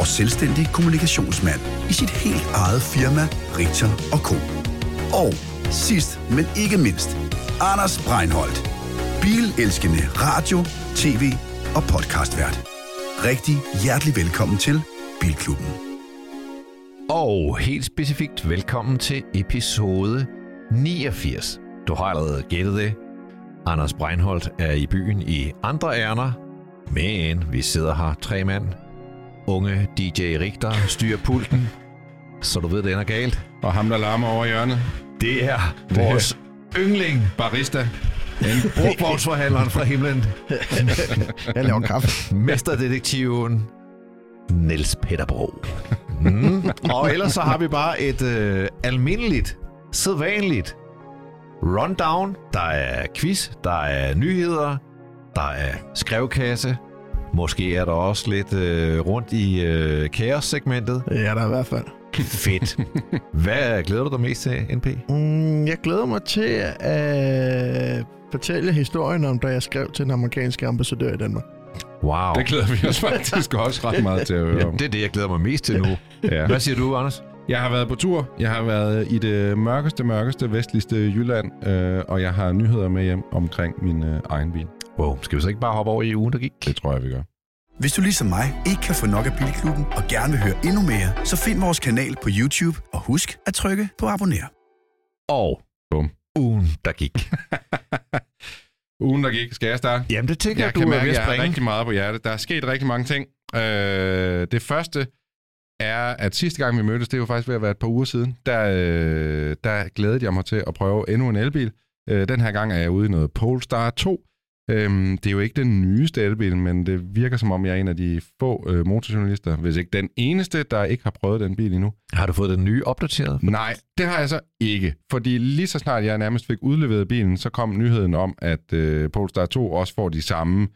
og selvstændig kommunikationsmand i sit helt eget firma, Richter og Co. Og sidst, men ikke mindst, Anders Breinholt, bilelskende radio, tv og podcastvært. Rigtig hjertelig velkommen til Bilklubben. Og helt specifikt velkommen til episode 89. Du har allerede gættet det. Anders Breinholt er i byen i andre ærner, men vi sidder her tre mand. Unge DJ Richter styrer pulten, så du ved, det ender galt. Og ham, der larmer over hjørnet. Det er vores yndling, Barista. en brugvognsforhandleren fra himlen, Jeg laver kaffe. mesterdetektiven Niels Peter Bro. Mm. Og ellers så har vi bare et øh, almindeligt, sædvanligt rundown. Der er quiz, der er nyheder, der er skrevkasse. Måske er der også lidt øh, rundt i øh, kaos-segmentet. Det er der i hvert fald. Fedt. Hvad glæder du dig mest til, NP? Mm, jeg glæder mig til at fortælle historien om, da jeg skrev til den amerikanske ambassadør i Danmark. Wow. Det glæder vi os faktisk også ret meget til at høre Ja, om. det er det, jeg glæder mig mest til nu. Ja. Hvad siger du, Anders? Jeg har været på tur. Jeg har været i det mørkeste, mørkeste, vestligste Jylland, øh, og jeg har nyheder med hjem omkring min øh, egen bil. Wow, skal vi så ikke bare hoppe over i ugen, der gik? Det tror jeg, vi gør. Hvis du ligesom mig ikke kan få nok af Bilklubben og gerne vil høre endnu mere, så find vores kanal på YouTube og husk at trykke på abonner. Og Bum. ugen, der gik. Ugen, der gik. Skal jeg starte? Jamen, det tænker Jeg jeg, du kan mærke, at jeg har rigtig meget på hjertet. Der er sket rigtig mange ting. Øh, det første er, at sidste gang vi mødtes, det jo faktisk ved at være et par uger siden, der, øh, der glædede jeg mig til at prøve endnu en elbil. Øh, den her gang er jeg ude i noget Polestar 2. Øhm, det er jo ikke den nyeste elbil, men det virker som om, jeg er en af de få øh, motorjournalister, hvis ikke den eneste, der ikke har prøvet den bil endnu. Har du fået den nye opdateret? Nej, det har jeg så ikke. Fordi lige så snart jeg nærmest fik udleveret bilen, så kom nyheden om, at øh, Polestar 2 også får de samme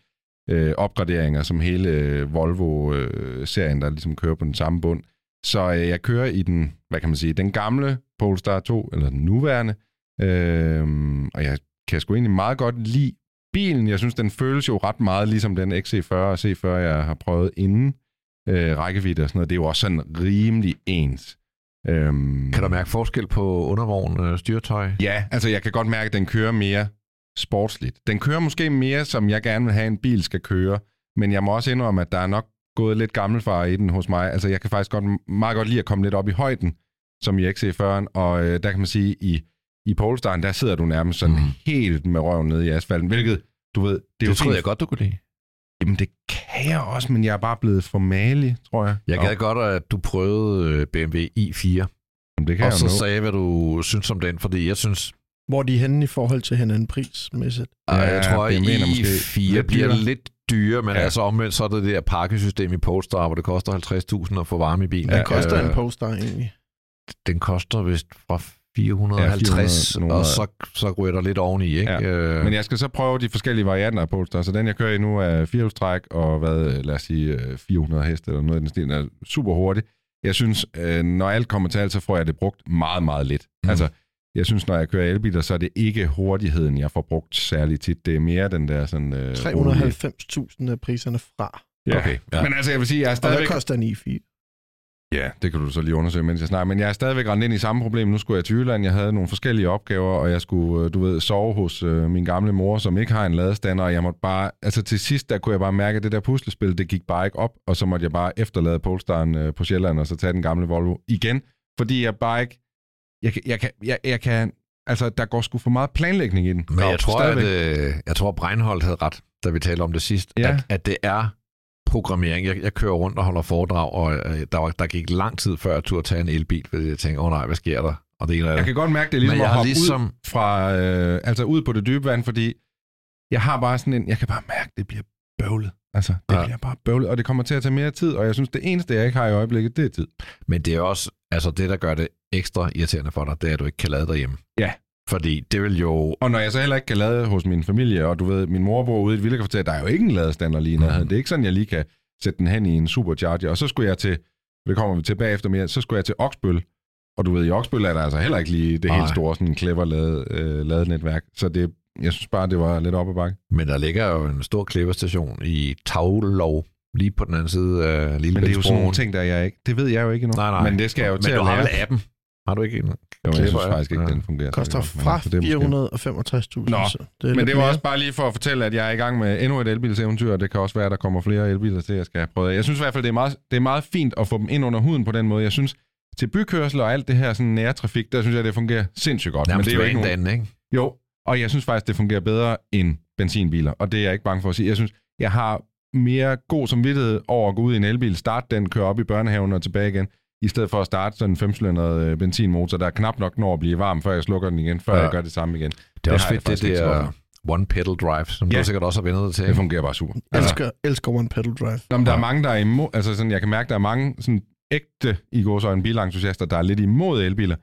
øh, opgraderinger som hele øh, Volvo-serien, der ligesom kører på den samme bund. Så øh, jeg kører i den, hvad kan man sige, den gamle Polestar 2, eller den nuværende. Øh, og jeg kan sgu egentlig meget godt lide bilen. Jeg synes, den føles jo ret meget ligesom den XC40 og C40, jeg har prøvet inden øh, rækkevidde og sådan noget. Det er jo også sådan rimelig ens. Øhm, Kan du mærke forskel på undervogn og styretøj? Ja, altså jeg kan godt mærke, at den kører mere sportsligt. Den kører måske mere, som jeg gerne vil have, en bil skal køre, men jeg må også indrømme, at der er nok gået lidt gammelfar i den hos mig. Altså jeg kan faktisk godt, meget godt lide at komme lidt op i højden, som i XC40'eren, og øh, der kan man sige, i, i Polestaren, der sidder du nærmest sådan Mm. helt med røven nede i asfalten, hvilket, du ved, det er Det, jo det troede jeg godt, du kunne lide. Jamen det kan jeg også, men jeg er bare blevet for malig, tror jeg. Jeg gad godt, at du prøvede øh, BMW i4, Jamen, det kan og jeg så nå. sagde, hvad du synes om den, fordi jeg synes, Hvor er de henne i forhold til hinanden prismæssigt? ja, jeg tror, at BMW'en er måske i4 lidt bliver lidt dyre, men ja. Altså omvendt, så er det det der pakkesystem i Polestar, hvor det koster 50.000 at få varme i bilen. Ja, Ja, koster øh, en Polestar egentlig? den koster vist fra 450, Ja, 400, og så, så ryger der lidt oveni, ikke? Ja, Øh, Men jeg skal så prøve de forskellige varianter af Polestar. Så den, jeg kører i nu, er firehjulstræk og hvad, lad os sige, øh, 400 heste eller noget i den stil. Den er super hurtig. Jeg synes, øh, når alt kommer til alt, så får jeg det brugt meget, meget lidt. Mm. Altså, jeg synes, når jeg kører elbiler, så er det ikke hurtigheden, jeg får brugt særligt tit. Det er mere den der sådan... Øh, rolige- 390.000 er priserne fra. Ja. Okay, ja. Men altså, jeg vil sige, jeg er Og hvad stadigvæk... koster en i4? Ja, det kan du så lige undersøge, mens jeg snakker. Men jeg er stadigvæk rendt ind i samme problem. Nu skulle jeg til Jylland. Jeg havde nogle forskellige opgaver, og jeg skulle, øh, du ved, sove hos øh, min gamle mor, som ikke har en ladestander. Og jeg måtte bare... Altså til sidst, der kunne jeg bare mærke, at det der puslespil, det gik bare ikke op. Og så måtte jeg bare efterlade Polestaren øh, på Sjælland, og så tage den gamle Volvo igen. Fordi jeg bare ikke... Jeg, kan- jeg, kan, jeg, jeg kan... Altså, der går sgu for meget planlægning i den. Men jeg tror, at, stadigvæk- øh, jeg tror, Breinholt havde ret, da vi talte om det sidst, Ja. at, at det er programmering. Jeg, jeg kører rundt og holder foredrag, og øh, der, var, der gik lang tid før jeg turde tage en elbil, fordi jeg tænkte, åh oh, nej, hvad sker der? Og det ene Jeg kan godt mærke, det er ligesom at hoppe ligesom- ud fra, øh, altså ud på det dybe vand, fordi jeg har bare sådan en, jeg kan bare mærke, det bliver bøvlet. Altså, det ja. bliver bare bøvlet, og det kommer til at tage mere tid, og jeg synes, det eneste, jeg ikke har i øjeblikket, det er tid. Men det er også, altså det, der gør det ekstra irriterende for dig, det er, at du ikke kan lade derhjemme. Ja. Fordi det vil jo... Og når jeg så heller ikke kan lade hos min familie, og du ved, min mor bor ude i et villekvarter, der er jo ikke en ladestander lige i nærheden. Mhm. Det er ikke sådan, jeg lige kan sætte den hen i en supercharger. Og så skulle jeg til, det kommer vi tilbage efter mere, så skulle jeg til Oksbøl. Og du ved, i Oksbøl er der altså heller ikke lige det helt Nej. store, sådan clever lade, øh, ladenetværk. Så det, jeg synes bare, det var lidt op ad bakke. Men der ligger jo en stor klipperstation i Taglov, lige på den anden side af Lille Men det er jo sådan nogle ting, der jeg ikke... Det ved jeg jo ikke endnu. Nej, nej. Men det skal jeg jo Men til du at har vel appen? Har du ikke en? Jo, jeg synes klipper, faktisk ikke, ja. den fungerer. Koster fra altså, det er måske- 465.000. Nå, så det Men det var mere. også bare lige for at fortælle, at jeg er i gang med endnu et elbilseventyr, og det kan også være, at der kommer flere elbiler til, jeg skal have prøvet. Jeg synes i hvert fald, det er, meget, det er meget fint at få dem ind under huden på den måde. Jeg synes, til bykørsel og alt det her sådan nære trafik, der synes jeg, det fungerer sindssygt godt. Nærmest men det er jo ikke nogen... anden, ikke? Jo, og jeg synes faktisk, det fungerer bedre end benzinbiler, og det er jeg ikke bange for at sige. Jeg synes, jeg har mere god samvittighed over at gå ud i en elbil, starte den, køre op i børnehaven og tilbage igen, i stedet for at starte sådan en femcylindret øh, benzinmotor, der knap nok når at blive varm, før jeg slukker den igen, før Ja. jeg gør det samme igen. Det er Det også fedt, det så der one pedal drive, som Ja. du sikkert også har vendt dig til. Det fungerer bare super. Jeg elsker, elsker One Pedal Drive. Nå, men der er Ja. mange, der er imod, altså sådan, jeg kan mærke, der er mange sådan ægte i en bilentusiaster, der er lidt imod elbiler.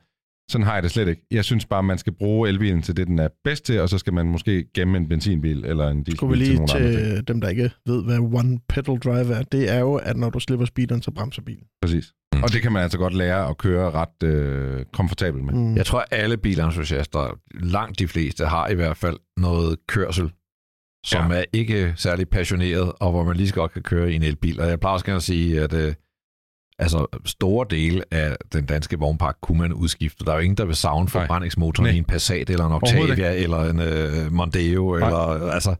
Sådan har jeg det slet ikke. Jeg synes bare, man skal bruge elbilen til det, den er bedst til, og så skal man måske gemme en benzinbil eller en Skulle vi dieselbil til lige nogle andre ting. til dem, der ikke ved, hvad One Pedal Drive er. Det er jo, at når du slipper speederen, så bremser bilen. Præcis. Mm. Og det kan man altså godt lære at køre ret øh, komfortabelt med. Mm. Jeg tror, at alle bilentusiaster, langt de fleste, har i hvert fald noget kørsel, som ja. er ikke særlig passioneret, og hvor man lige så godt kan køre i en elbil. Og jeg plejer også gerne at sige, at øh, altså, store dele af den danske vognpark kunne man udskifte. Der er jo ingen, der vil savne forbrændingsmotoren Nej. i en Passat, eller en Octavia, eller en øh, Mondeo, Nej. eller altså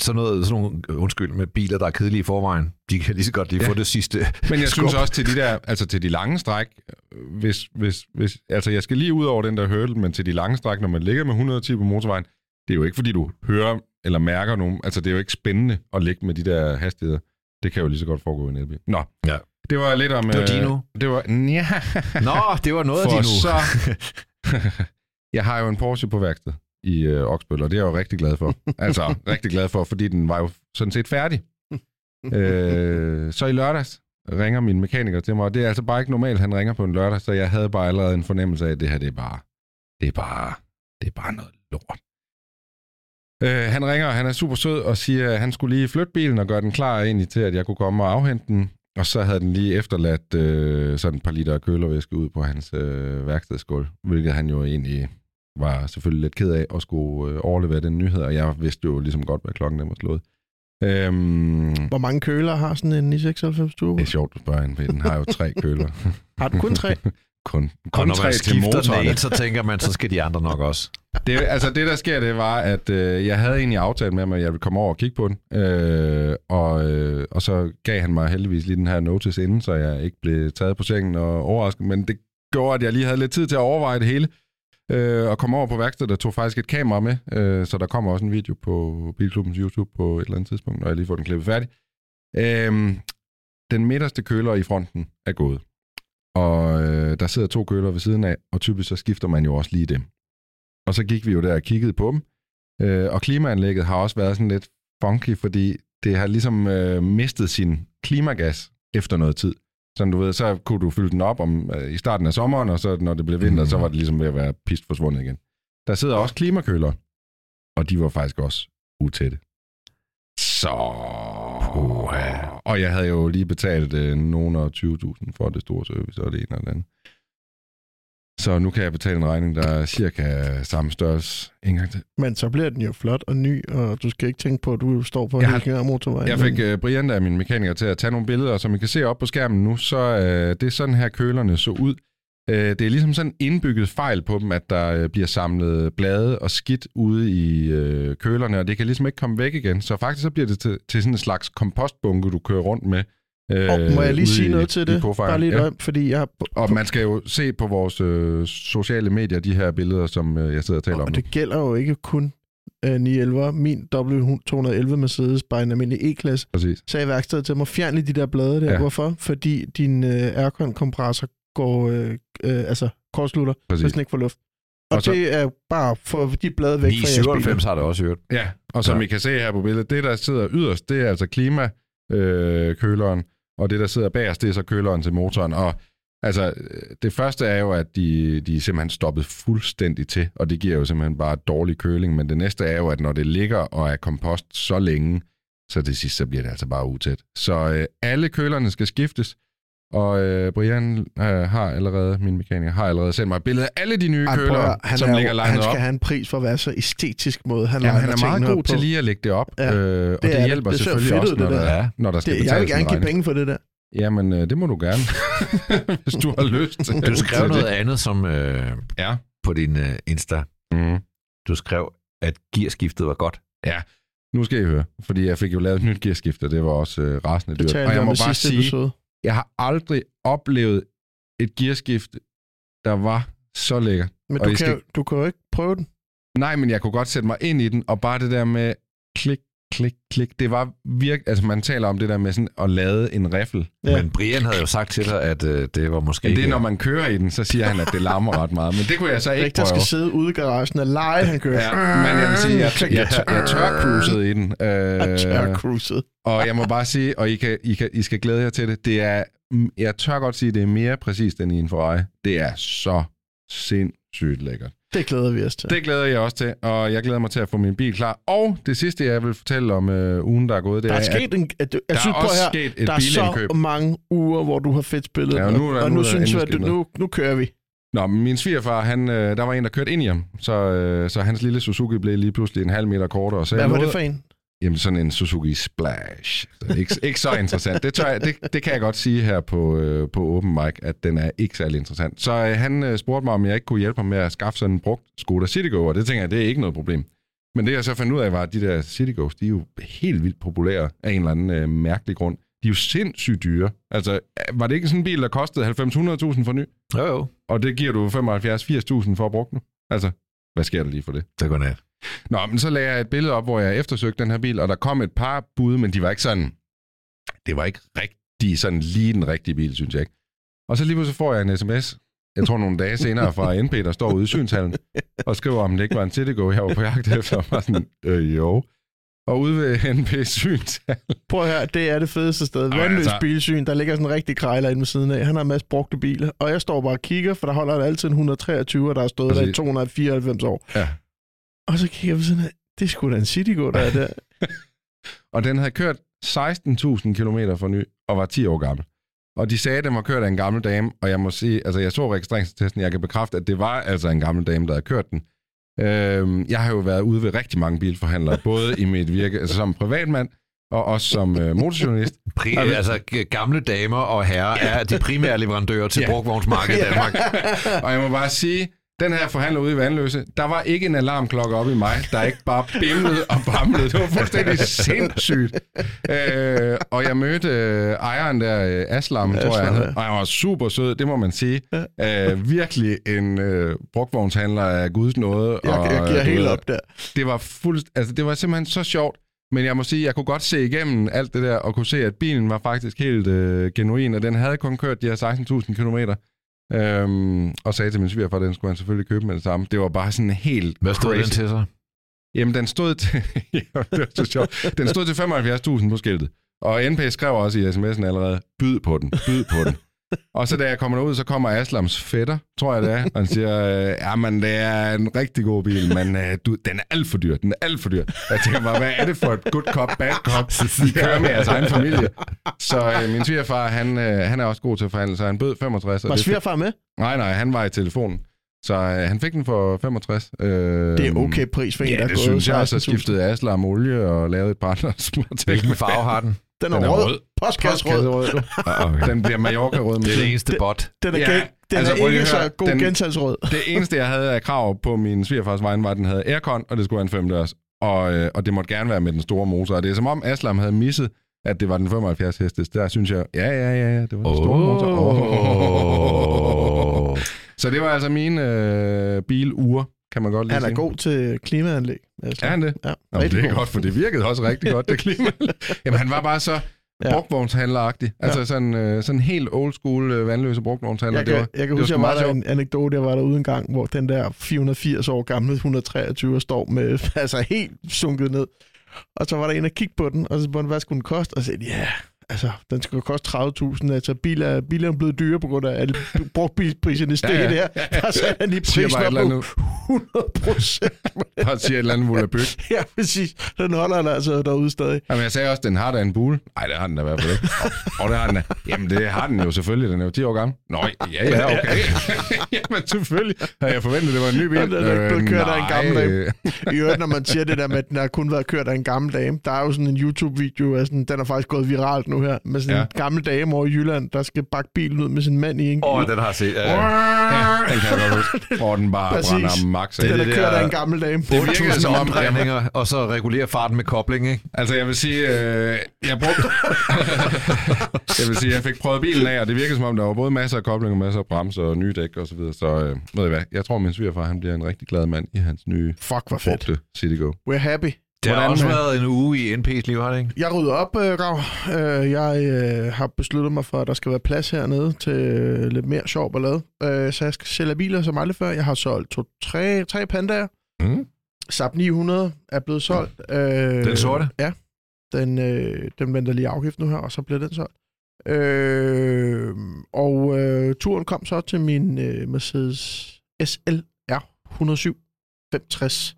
sådan noget, sådan nogle, undskyld, med biler, der er kedelige i forvejen. De kan lige så godt lige Ja. få det sidste Men jeg skub. synes også til de der, altså til de lange stræk, øh, hvis, hvis, hvis, altså jeg skal lige ud over den der hurdle, men til de lange stræk, når man ligger med 110 på motorvejen, det er jo ikke fordi du hører eller mærker nogen, altså det er jo ikke spændende at ligge med de der hastigheder. Det kan jo lige så godt foregå i en elbil. Nå, Ja. Det var lidt om... Det var øh, Dino. Det var, ja. Nå, det var noget af nu. så... jeg har jo en Porsche på værksted i øh, Oksbøl, og det er jeg jo rigtig glad for. Altså, rigtig glad for, fordi den var jo sådan set færdig. øh, så i lørdags ringer min mekaniker til mig, og det er altså bare ikke normalt, han ringer på en lørdag, så jeg havde bare allerede en fornemmelse af, at det her, det er bare, det er bare, det er bare noget lort. Øh, han ringer, og han er super sød, og siger, at han skulle lige flytte bilen og gøre den klar egentlig til, at jeg kunne komme og afhente den. Og så havde den lige efterladt øh, sådan et par liter kølervæske ud på hans øh, værkstedsgulv, hvilket han jo egentlig var selvfølgelig lidt ked af at skulle øh, overlevere den nyhed, og jeg vidste jo ligesom godt, hvad klokken den var slået. Øhm, Hvor mange køler har sådan en 996 Turbo? det er sjovt, du spørger ind, den har jo tre køler. Har den kun tre? kun Og kun når tre man til skifter motoren. så tænker man, så skal de andre nok også. Det, altså det, der sker, det var, at øh, jeg havde egentlig aftalt med ham, at jeg ville komme over og kigge på den. Øh, og, øh, og så gav han mig heldigvis lige den her notice inden, så jeg ikke blev taget på sengen og overrasket. Men det gjorde, at jeg lige havde lidt tid til at overveje det hele. Øh, og kom over på værkstedet og tog faktisk et kamera med. Øh, så der kommer også en video på Bilklubbens YouTube på et eller andet tidspunkt, når jeg lige får den klippet færdig. Øh, den midterste køler i fronten er gået. Og øh, der sidder to køler ved siden af, og typisk så skifter man jo også lige dem. Og så gik vi jo der og kiggede på dem. Øh, og klimaanlægget har også været sådan lidt funky, fordi det har ligesom øh, mistet sin klimagas efter noget tid. Som du ved, så kunne du fylde den op om, øh, i starten af sommeren, og så når det blev vinter, Mm. så var det ligesom ved at være pist forsvundet igen. Der sidder også klimakøler, og de var faktisk også utætte. Så... Puha. Og jeg havde jo lige betalt øh, nogen og 20.000 for det store service, og det ene og det andet. Så nu kan jeg betale en regning, der er cirka samme størrelse en gang til. Men så bliver den jo flot og ny, og du skal ikke tænke på, at du står på Jeg har- motorvej. Jeg fik uh, Brian, der er min mekaniker, til at tage nogle billeder, og som I kan se op på skærmen nu, så uh, det er sådan her kølerne så ud. Uh, det er ligesom sådan en indbygget fejl på dem, at der uh, bliver samlet blade og skidt ude i uh, kølerne, og det kan ligesom ikke komme væk igen. Så faktisk så bliver det til, til sådan en slags kompostbunke, du kører rundt med. Uh, Og må jeg lige sige i- noget til i det? kofangeren. Bare lige ja. øje, fordi jeg... Og man skal jo se på vores øh, sociale medier, de her billeder, som øh, jeg sidder og taler om Og det gælder jo ikke kun øh, 911. Min W211 Mercedes, bare en almindelig E-klasse, Præcis. sagde værkstedet til mig, fjern lige de der blade der. Ja. Hvorfor? Fordi din øh, aircon-kompressor går, øh, øh, altså kortslutter, Præcis. hvis den ikke får luft. Og, Og så- det er bare for de blade væk fra jeres biler. 997 har det også hørt. Ja, og som Ja. ja. I kan se her på billedet, det der sidder yderst, det er altså klimakøleren, øh, køleren, og det der sidder bagerst, det er så køleren til motoren. Og altså, det første er jo, at de, de er simpelthen stoppet fuldstændig til, og det giver jo simpelthen bare dårlig køling. Men det næste er jo, at når det ligger og er kompost så længe, så til sidst, så bliver det altså bare utæt. Så øh, alle kølerne skal skiftes, og øh, Brian øh, har allerede, min mekaniker, har allerede sendt mig et billede af alle de nye Ej, prøv at køler, han, som er, ligger legnet han op. skal have en pris for at være så æstetisk måde. Han, Ja, legner han er meget god op til på. lige at lægge det op, Ja, øh, og det det, er det. hjælper Det selvfølgelig også, når, det der, der. er, når der skal Det, jeg vil gerne give penge for det der. Jamen, øh, det må du gerne, hvis du har lyst. Du skrev noget det. andet som øh, Ja. på din øh, Insta. Mm. Du skrev, at gearskiftet var godt. Nu skal I høre, fordi jeg fik jo lavet et nyt gearskifte, det var også øh, rasende Det dyrt. talte Og jeg om må bare sidste sige, episode. Jeg har aldrig oplevet et gearskifte, der var så lækkert. Men du kan, skal- du kan jo ikke prøve den. Nej, men jeg kunne godt sætte mig ind i den, og bare det der med klik, klik, klik, det var virkelig, altså man taler om det der med sådan at lade en riffel. Ja. Men Brian havde jo sagt til dig, at øh, det var måske Men det er, når man kører i den, så siger han, at det larmer ret meget. Men det kunne jeg så ikke Rigtig prøve. skal sidde ude i garagen og lege, han kører. Ja, men jeg vil sige, jeg, jeg, jeg, jeg tør cruiset i den. Jeg Øh, cruiset. og jeg må bare sige, og I, kan, I, kan, I skal glæde jer til det, det er, mm, jeg tør godt sige, det er mere præcist end i en Ferrari. Det er så sindssygt lækkert. Det glæder vi os til. Det glæder jeg også til, og jeg glæder mig til at få min bil klar. Og det sidste, jeg vil fortælle om øh, ugen, der er gået, det der er er, sket en... At, jeg der synes, er også her, sket et der er så mange uger, hvor du har fedt spillet. Ja, og nu er der- og nu nu, synes jeg, at du, nu, nu kører vi. Nå, min svigerfar, han, øh, der var en, der kørte ind i ham, så, øh, så hans lille Suzuki blev lige pludselig en halv meter kortere. Så Hvad var det nåede- for en? Jamen sådan en Suzuki Splash. Så ikke, ikke så interessant. Det, tør jeg, det, det kan jeg godt sige her på, øh, på Open Mic, at den er ikke særlig interessant. Så øh, han øh, spurgte mig, om jeg ikke kunne hjælpe ham med at skaffe sådan en brugt Skoda Citigo, og det tænker jeg, det er ikke noget problem. Men det jeg så fandt ud af, var, at de der Citigos, de er jo helt vildt populære af en eller anden øh, mærkelig grund. De er jo sindssygt dyre. Altså, øh, var det ikke sådan en bil, der kostede 90-100.000 for ny? Jo, jo. Og det giver du 75-80.000 for at bruge nu? Altså, hvad sker der lige for det? Det går nat. Nå, men så lagde jeg et billede op, hvor jeg eftersøgte den her bil, og der kom et par bud, men de var ikke sådan... Det var ikke rigtig sådan lige den rigtige bil, synes jeg ikke. Og så lige pludselig får jeg en sms, jeg tror nogle dage senere fra NP, der står ude i synshallen, og skriver, om det ikke var en Citigo, jeg var på jagt efter. Og var sådan, øh, jo. Og ude ved NP synshal, Prøv høre, det er det fedeste sted. Vandløs altså- bilsyn, der ligger sådan en rigtig krejler inde ved siden af. Han har en masse brugte biler, og jeg står bare og kigger, for der holder der altid en 123, og der har stået der i Præcis. 294 år. Ja. Og så kigger jeg siden af, det er sgu da en Citigo, der er der. og den havde kørt 16.000 km for ny, og var 10 år gammel. Og de sagde, at den var kørt af en gammel dame, og jeg må sige, altså jeg så registreringstesten, jeg kan bekræfte, at det var altså en gammel dame, der havde kørt den. Øhm, jeg har jo været ude ved rigtig mange bilforhandlere, både i mit virke altså som privatmand, og også som øh, motorjournalist. Pri- altså, g- gamle damer og herrer er de primære leverandører til Ja. brugvognsmarkedet i Danmark. Og jeg må bare sige, den her forhandler ude i Vandløse, der var ikke en alarmklokke oppe i mig, der ikke bare bimlede og bamlede. Det var fuldstændig sindssygt. Øh, og jeg mødte øh, ejeren der, øh, Aslam, tror jeg, Aslam, han hed. ja. og han var super sød, det må man sige. Øh, virkelig en øh, brugvognshandler af guds nåde. Jeg, og, jeg giver øh, helt ved, op der. det var fuldt, altså det var simpelthen så sjovt. Men jeg må sige, jeg kunne godt se igennem alt det der, og kunne se, at bilen var faktisk helt øh, genuin, og den havde kun kørt de her 16.000 kilometer. Øhm, og sagde til min svigerfar, at den skulle han selvfølgelig købe med det samme. Det var bare sådan helt Hvad stod crazy. den til så? Jamen, den stod til... ja, det var så sjovt. Den stod til 75.000 på skiltet. Og NP skrev også i sms'en allerede, byd på den, byd på den. Og så da jeg kommer derud, så kommer Aslams fætter, tror jeg det er, og han siger, øh, ja, men det er en rigtig god bil, men øh, du, den er alt for dyr, den er alt for dyr. Jeg tænker bare, hvad er det for et good cop, bad cop, I kører med jeres egen familie? Så øh, min svigerfar, han, øh, han er også god til at forhandle, så han bød 65. og Var svigerfar med? Nej, nej, han var i telefonen. Så øh, han fik den for 65. Øh, Det er okay pris for en, Ja, der er det synes jeg. Så 16.000. skiftede Aslam olie og lavede et par andre små ting. Hvilken farve har den? Den er, Den er rød. rød. Postkasserød. Du. Okay. Den bliver Mallorca-rød Det er det eneste bot. Den er, Ja, den altså, er ikke så god den- gensalgsrød. Det eneste, jeg havde af krav på min svigerfars vejen, var, at den havde aircon, og det skulle være en femdørs. Og, øh, og det måtte gerne være med den store motor. Og det er som om Aslam havde misset, at det var den 75 hestes. Der synes jeg, ja, ja, ja, ja, det var den store motor. Oh. Så det var altså mine øh, bilure, kan man godt lige Han er god til klimaanlæg. Er han det? Ja, Nå, det er god. godt, for det virkede også rigtig godt, det klima. Jamen, han var bare så... Ja. ja. brugtvognshandler-agtig. Altså sådan, øh, sådan helt old school øh, vandløse brugtvognshandler. Jeg kan, det var, jeg kan det huske, jeg var der en anekdote, jeg var derude en gang, hvor den der 480 år gamle 123 står med, altså helt sunket ned. Og så var der en, der kiggede på den, og så spurgte hvad skulle den koste? Og så sagde de, ja, altså, den skal jo koste 30.000. Altså, biler, biler er blevet dyre på grund af, at brugtbilpriserne steg Ja, ja, der. Der satte han lige prisen op på andet, 100 procent. bare siger et eller andet volapyk. ja, præcis. Den holder der altså derude stadig. Jamen, jeg sagde også, den har da en bule. Nej, det har den da i hvert fald ikke. Og, og det har den da. Jamen, det har den jo selvfølgelig. Den er jo 10 år gammel. Nå, ja, ja, okay. Jamen, selvfølgelig. Havde jeg forventet, det var en ny bil. Og den er blevet kørt af en gammel dame. øh, I øvrigt, når man siger det der med, at den har kun været kørt af en gammel dame, der er jo sådan en YouTube-video, af sådan, den er faktisk gået viralt nu her, med sådan ja. En gammel dame over i Jylland, der skal bakke bilen ud med sin mand i en Åh, bil. den har jeg set. Ja. Ja, den kan jeg godt huske. Hvor den bare Præcis. brænder max. Er det kørt der- af en gammel dame. Det virker 8.000 som omdrejninger. og så regulere farten med kobling, ikke? Altså, jeg vil sige, øh, jeg brugte... jeg vil sige, jeg fik prøvet bilen af, og det virkede som om, der var både masser af kobling og masser af bremser og nye dæk og så videre. Så øh, ved I hvad, jeg tror, min svigerfar, han bliver en rigtig glad mand i hans nye Fuck, hvor fedt. City Go. We're happy. Det har Hvordan, også været en uge i NP's liv, har det ikke? Jeg rydder op, øh, Grav. Øh, jeg øh, har besluttet mig for, at der skal være plads hernede til øh, lidt mere sjov ballade. Øh, så jeg skal sælge biler som aldrig før. Jeg har solgt to, tre, tre pandaer. Mm. Saab 900 er blevet solgt. Øh, Den sorte? Ja. Den, øh, den venter lige afgift nu her, og så bliver den solgt. Øh, og øh, turen kom så til min øh, Mercedes SLR 107 560.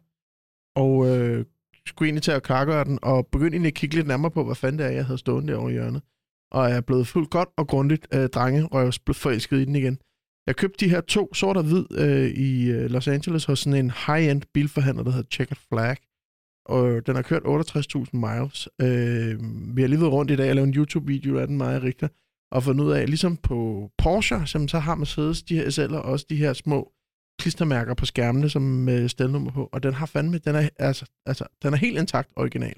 Og øh, skulle egentlig til at klargøre den, og begyndte egentlig at kigge lidt nærmere på, hvad fanden det er, jeg havde stående derovre i hjørnet. Og jeg er blevet fuldt godt og grundigt øh, drenge, og jeg er blevet forelsket i den igen. Jeg købte de her to sort og hvid øh, i øh, Los Angeles hos sådan en high-end bilforhandler, der hedder Checkered Flag. Og den har kørt 68.000 miles. Øh, vi har lige været rundt i dag og lavet en YouTube-video af den, mig rigtig, og fundet ud af, ligesom på Porsche, som så har Mercedes, de her SL'er, også de her små klistermærker på skærmene, som med stelnummer på, og den har fandme, den er, altså, altså, den er helt intakt original.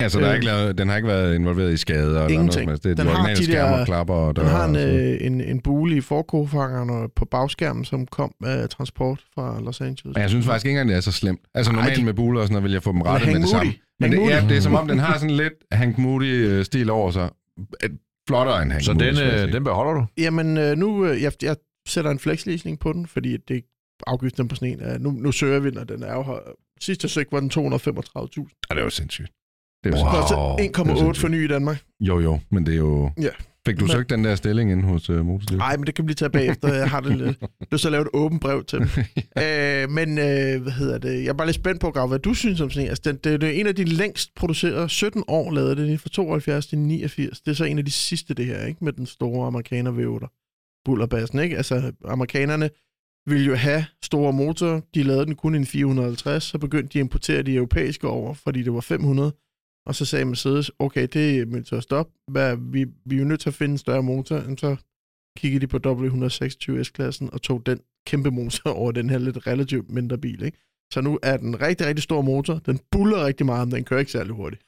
Altså, der er Øh, ikke lavet, den har ikke været involveret i skader eller noget Ingenting. som helst. Det er Den de har originale de der- skærmer, og klapper og Den døre har en, øh, en, en bule i forkofangeren og på bagskærmen, som kom af transport fra Los Angeles. Men jeg synes faktisk ikke engang, det er så slemt. Altså Ej, normalt de- med buler og sådan noget, vil jeg få dem rettet med det samme. Men det, ja, det er som om, den har sådan lidt Hank Moody-stil over sig. Et flottere end Hank Så Moody. den, øh, den beholder du? Jamen, øh, nu, øh, jeg, jeg sætter en flexleasing på den, fordi det afgiften på sådan en. er- Nu, nu søger vi den, og den er jo... høj- Sidst jeg søgte, var den 235.000. Ja, det er jo sindssygt. Det er Wow. sindssygt. Koster det er 1,8 sindssygt. for ny i Danmark. Jo, jo, men det er jo... Ja. Fik du Men- søgt den der stilling inde hos uh, Motorliv? Nej, men det kan blive taget bagefter. Jeg har det lidt. Er så lavet et åbent brev til dem. øh, men øh, hvad hedder det? Jeg er bare lidt spændt på, Grav, hvad du synes om sådan en. Altså, den, det, det er en af de længst producerede. 17 år lavede er fra 72 til 89. Det er så en af de sidste, det her, ikke? Med den store amerikaner V8'er. Bullerbassen, ikke? Altså, amerikanerne ville jo have store motorer. De lavede den kun en 450. Så begyndte de at importere de europæiske over, fordi det var 500. Og så sagde Mercedes, okay, det er nødt til at stoppe. Hvad, vi, vi er jo nødt til at finde en større motor. Og Så kiggede de på W126 S-klassen og tog den kæmpe motor over den her lidt relativt mindre bil. Ikke? Så nu er den rigtig, rigtig stor motor. Den buller rigtig meget, men den kører ikke særlig hurtigt.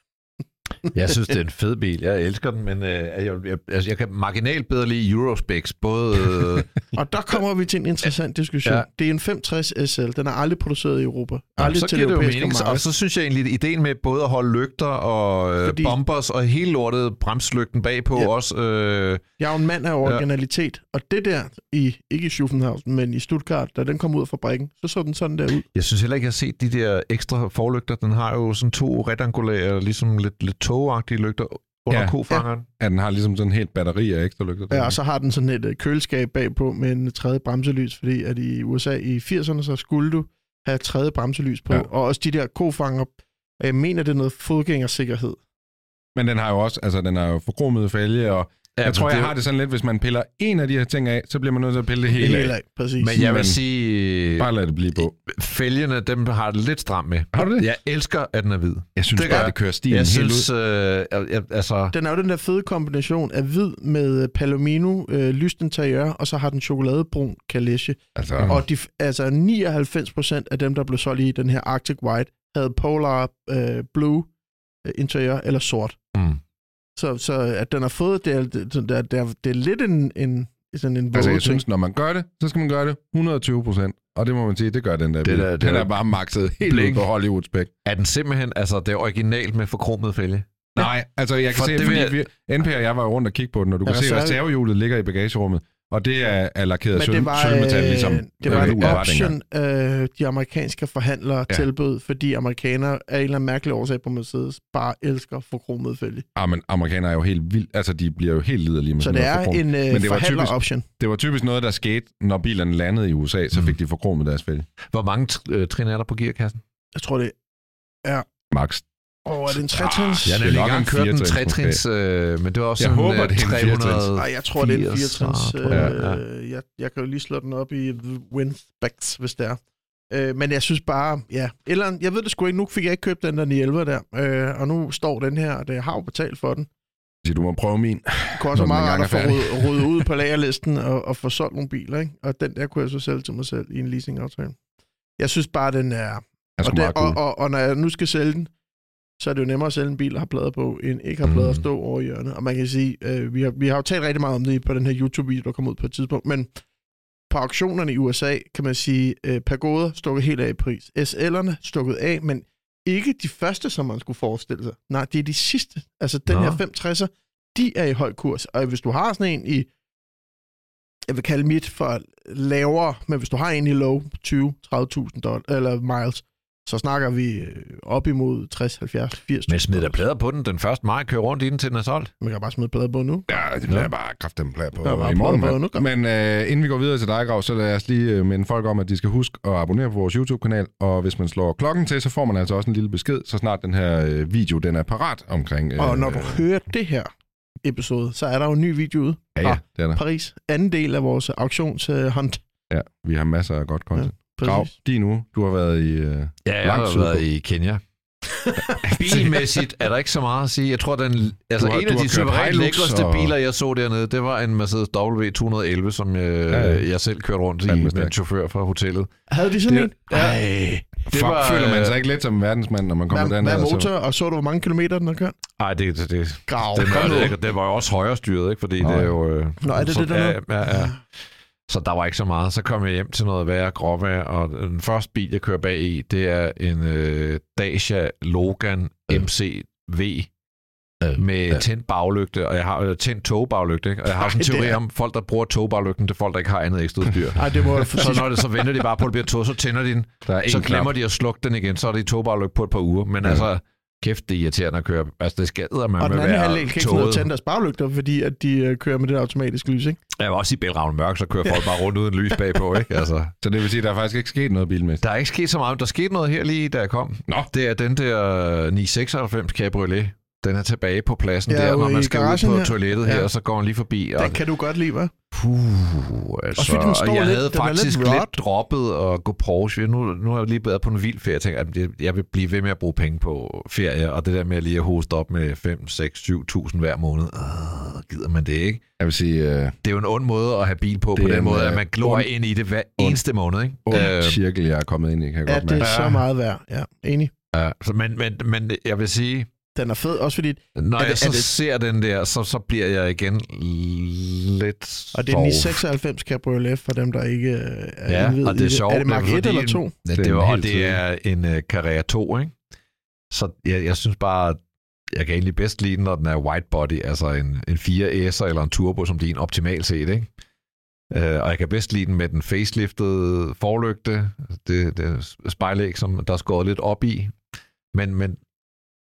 Jeg synes, det er en fed bil. Jeg elsker den, men øh, jeg, jeg, altså, jeg kan marginalt bedre lide Eurospecs. Både... Øh, Og der kommer vi til en interessant diskussion. Ja. Ja. Det er en 560 SL. Den er aldrig produceret i Europa. Aldrig så til giver det jo mening. Og marked. så synes jeg egentlig, at ideen med både at holde lygter og øh, Fordi- bumpers og hele lortet bremslygten bagpå Ja. også... Øh, Jeg er jo en mand af originalitet. Og det der, i, ikke i Schuffenhausen, men i Stuttgart, da den kom ud af fabrikken, så så den sådan der ud. jeg synes heller ikke, jeg har set de der ekstra forlygter. Den har jo sådan to rektangulære, ligesom lidt, lidt togagtige lygter under Ja. ja. kofangeren. Ja, den har ligesom sådan en helt batteri af ekstra lygter. Ja, og så har den sådan et øh, køleskab bagpå med en tredje bremselys, fordi at i USA i 80'erne, så skulle du have tredje bremselys på. Ja. Ja. Og også de der kofanger, jeg mener, det er noget fodgængersikkerhed. Men den har jo også, altså den har jo forkromet fælge, og Ja, jeg tror, men jeg det- har det sådan lidt, hvis man piller en af de her ting af, så bliver man nødt til at pille det hele Helt af. af, præcis. Men jeg vil sige, Bare lad det blive på. fælgene, dem har det lidt stramt med. Har du det? Jeg elsker, at den er hvid. Jeg synes Det bare, det kører stilen Jeg helt synes, ud. øh, jeg, altså... Den er jo den der fede kombination af hvid med palomino, øh, lyst interiør, og så har den chokoladebrun kalesje. Altså, Og de, altså 99 procent af dem, der blev solgt i den her Arctic White, havde polar øh, blue øh, interiør eller sort. Mm. Så, så at den har fået, det er, det, det er, det er, det er lidt en, en, sådan en altså jeg ting. synes, når man gør det, så skal man gøre det 120 procent. Og det må man sige, det gør den der. Det bil. der- den der er bare makset helt blik. ud på Hollywood spæk. Er den simpelthen, altså det er originalt med forkromet fælge? Nej, altså jeg kan For se, det fordi vi, NP og jeg var rundt og kigge på den, og du Ja, kan se, at er- reservehjulet ligger i bagagerummet, og det er, er lakeret Men sølv, det var, sølvmetal, øh, ligesom det var øh, et uret var option, øh, de amerikanske forhandlere Ja. ja. tilbød, fordi amerikanere af en eller anden mærkelig årsag på Mercedes bare elsker forkromet fælge. Ah, men amerikanere er jo helt vildt, altså de bliver jo helt liderlige med Så sådan det er forkrom. en øh, det var typisk-. Det var typisk noget, der skete, når bilerne landede i USA, så Mm. fik de forkromet deres fælge. Hvor mange øh, trin er der på gearkassen? Jeg tror, det Max. Åh, er det en trætrins? Jeg er har nemlig en kørt en firetrins trætrins, øh, men det var også Jeg sådan håber, øh, det er en 300... firetrins. Nej, jeg tror, det er en 80, 64. ah, ja, Øh, jeg, jeg kan jo lige slå den op i Winspects, hvis det er. Øh, men jeg synes bare, ja, eller jeg ved det sgu ikke, nu fik jeg ikke købt den der 911 der, øh, og nu står den her, og det jeg har jo betalt for den. Så du må prøve min. Det kunne også meget rart at få ryddet, ryddet ud på lagerlisten og, og få solgt nogle biler, ikke? Og den der kunne jeg så sælge til mig selv i en leasingaftale. Jeg synes bare, den er... Er Og, det, og, og, og når jeg nu skal sælge den, så er det jo nemmere at sælge en bil, der har plader på, end ikke har plader at Mm. stå over i hjørnet. Og man kan sige, øh, vi, har, vi har jo talt rigtig meget om det på den her YouTube-video, der kom ud på et tidspunkt, men på auktionerne i USA, kan man sige, øh, Pagoda stukket helt af i pris. SL'erne stukket af, men ikke de første, som man skulle forestille sig. Nej, det er de sidste. Altså den Nå. her 560'er, de er i høj kurs. Og hvis du har sådan en i, jeg vil kalde mit for lavere, men hvis du har en i low 20-30.000 dollar, eller miles, så snakker vi øh, op imod 60, 70, 80. Men smid der plader på den den 1. maj, kører rundt i den til den er solgt. Man kan bare smide plader på nu. Ja, det bliver bare kraftigt plade på Der er bare i morgen. plader på nu, Men øh, inden vi går videre til dig, Grav, så lad os lige øh, minde folk om, at de skal huske at abonnere på vores YouTube-kanal. Og hvis man slår klokken til, så får man altså også en lille besked, så snart den her øh, video den er parat omkring... Øh, Og når du hører det her episode, så er der jo en ny video ude Ja, ja, det er der. Paris. Anden del af vores auktionshunt. Ja, vi har masser af godt content. Grav, Præcis. din uge. Du har været i... Øh, Ja, jeg Langt har været i Kenya. Bilmæssigt er der ikke så meget at sige. Jeg tror, den, altså har- en du af har de kørt suverænt Hilux lækreste og- biler, jeg så dernede, det var en Mercedes W211, som jeg, Ja, ja. jeg selv kørte rundt i Fandme med en chauffør fra hotellet. Havde de sådan Det- en? Ej, det fuck, var, føler man øh, sig ikke lidt som en verdensmand, når man kommer Hvad, derned? hvad så- motor, og så du, hvor mange kilometer den har kørt? Ej, det, det, det, Grav. det, Kom nu. det, det, det var jo også højre styret, ikke? Fordi Nå, det er ja. jo... Øh, Nå, er det så, det, der ja, er? ja, ja. Så der var ikke så meget. Så kom jeg hjem til noget værre gråvejr, og den første bil, jeg kører bag i, det er en øh, Dacia Logan MCV med ja. tændt baglygte, og jeg har øh, tændt togbaglygte, ikke? og jeg har sådan en teori er- om, folk, der bruger togbaglykken, det er folk, der ikke har andet ekstra udstyr. Ej, det må Så når det så venter de bare på, at det bliver tog, så tænder de den, Der er så glemmer knap. de at slukke den igen, så er det i togbaglygte på et par uger. Men ja. altså, kæft, det er irriterende at køre. Altså, det skader man Og den med anden halvdel være kan ikke finde ud af at tåget. tænde deres baglygter, fordi at de øh, kører med det automatiske lys, ikke? Jeg var også i Bælravn Mørk, så kører folk bare rundt uden lys bagpå, ikke? Altså, Så det vil sige, at der er faktisk ikke sket noget bilmæssigt. der er ikke sket så meget. Der skete noget her lige, da jeg kom. Nå. Det er den der 996 Cabriolet. Den er tilbage på pladsen Ja, der, når man skal ud på her. toilettet her, Ja. og så går man lige forbi. Og, Den kan du godt lide, hva'? puh, altså, fordi den står og jeg lidt- havde den faktisk lidt lidt, droppet at gå Porsche. Nu, nu har jeg lige været på en vild ferie. Jeg tænker, at jeg- jeg vil blive ved med at bruge penge på ferie, og det der med lige at hoste op med 5, 6, 7.000 hver måned. Øh, gider man det ikke? Jeg vil sige, øh, Det er jo en ond måde at have bil på, på den en, måde, øh, at man glor ond- ind i det hver ond- eneste måned. Ikke? ond Øh, cirkel, jeg er kommet ind i, kan jeg Ja, godt det er mærke. så meget værd. Ja, enig. ja, så, men, men, men jeg vil sige, Den er fed, også fordi... når Er det- jeg så er det- ser den der, så, så bliver jeg igen lidt Og det er en sov. 996 Cabriolet for dem, der ikke øh, er Ja, indviet og det i er sjovt. Er det Mark det er 1 fordi eller 2? Ja, Det er det, en var, og det er en uh, Carrera 2, ikke? Så jeg, jeg synes bare, jeg kan egentlig bedst lide den, når den er white body, altså en, en 4S'er eller en turbo, som det er en optimalt set, ikke? Uh, og jeg kan bedst lide den med den faceliftede forlygte, det, det spejlæg, som der er skåret lidt op i. Men, men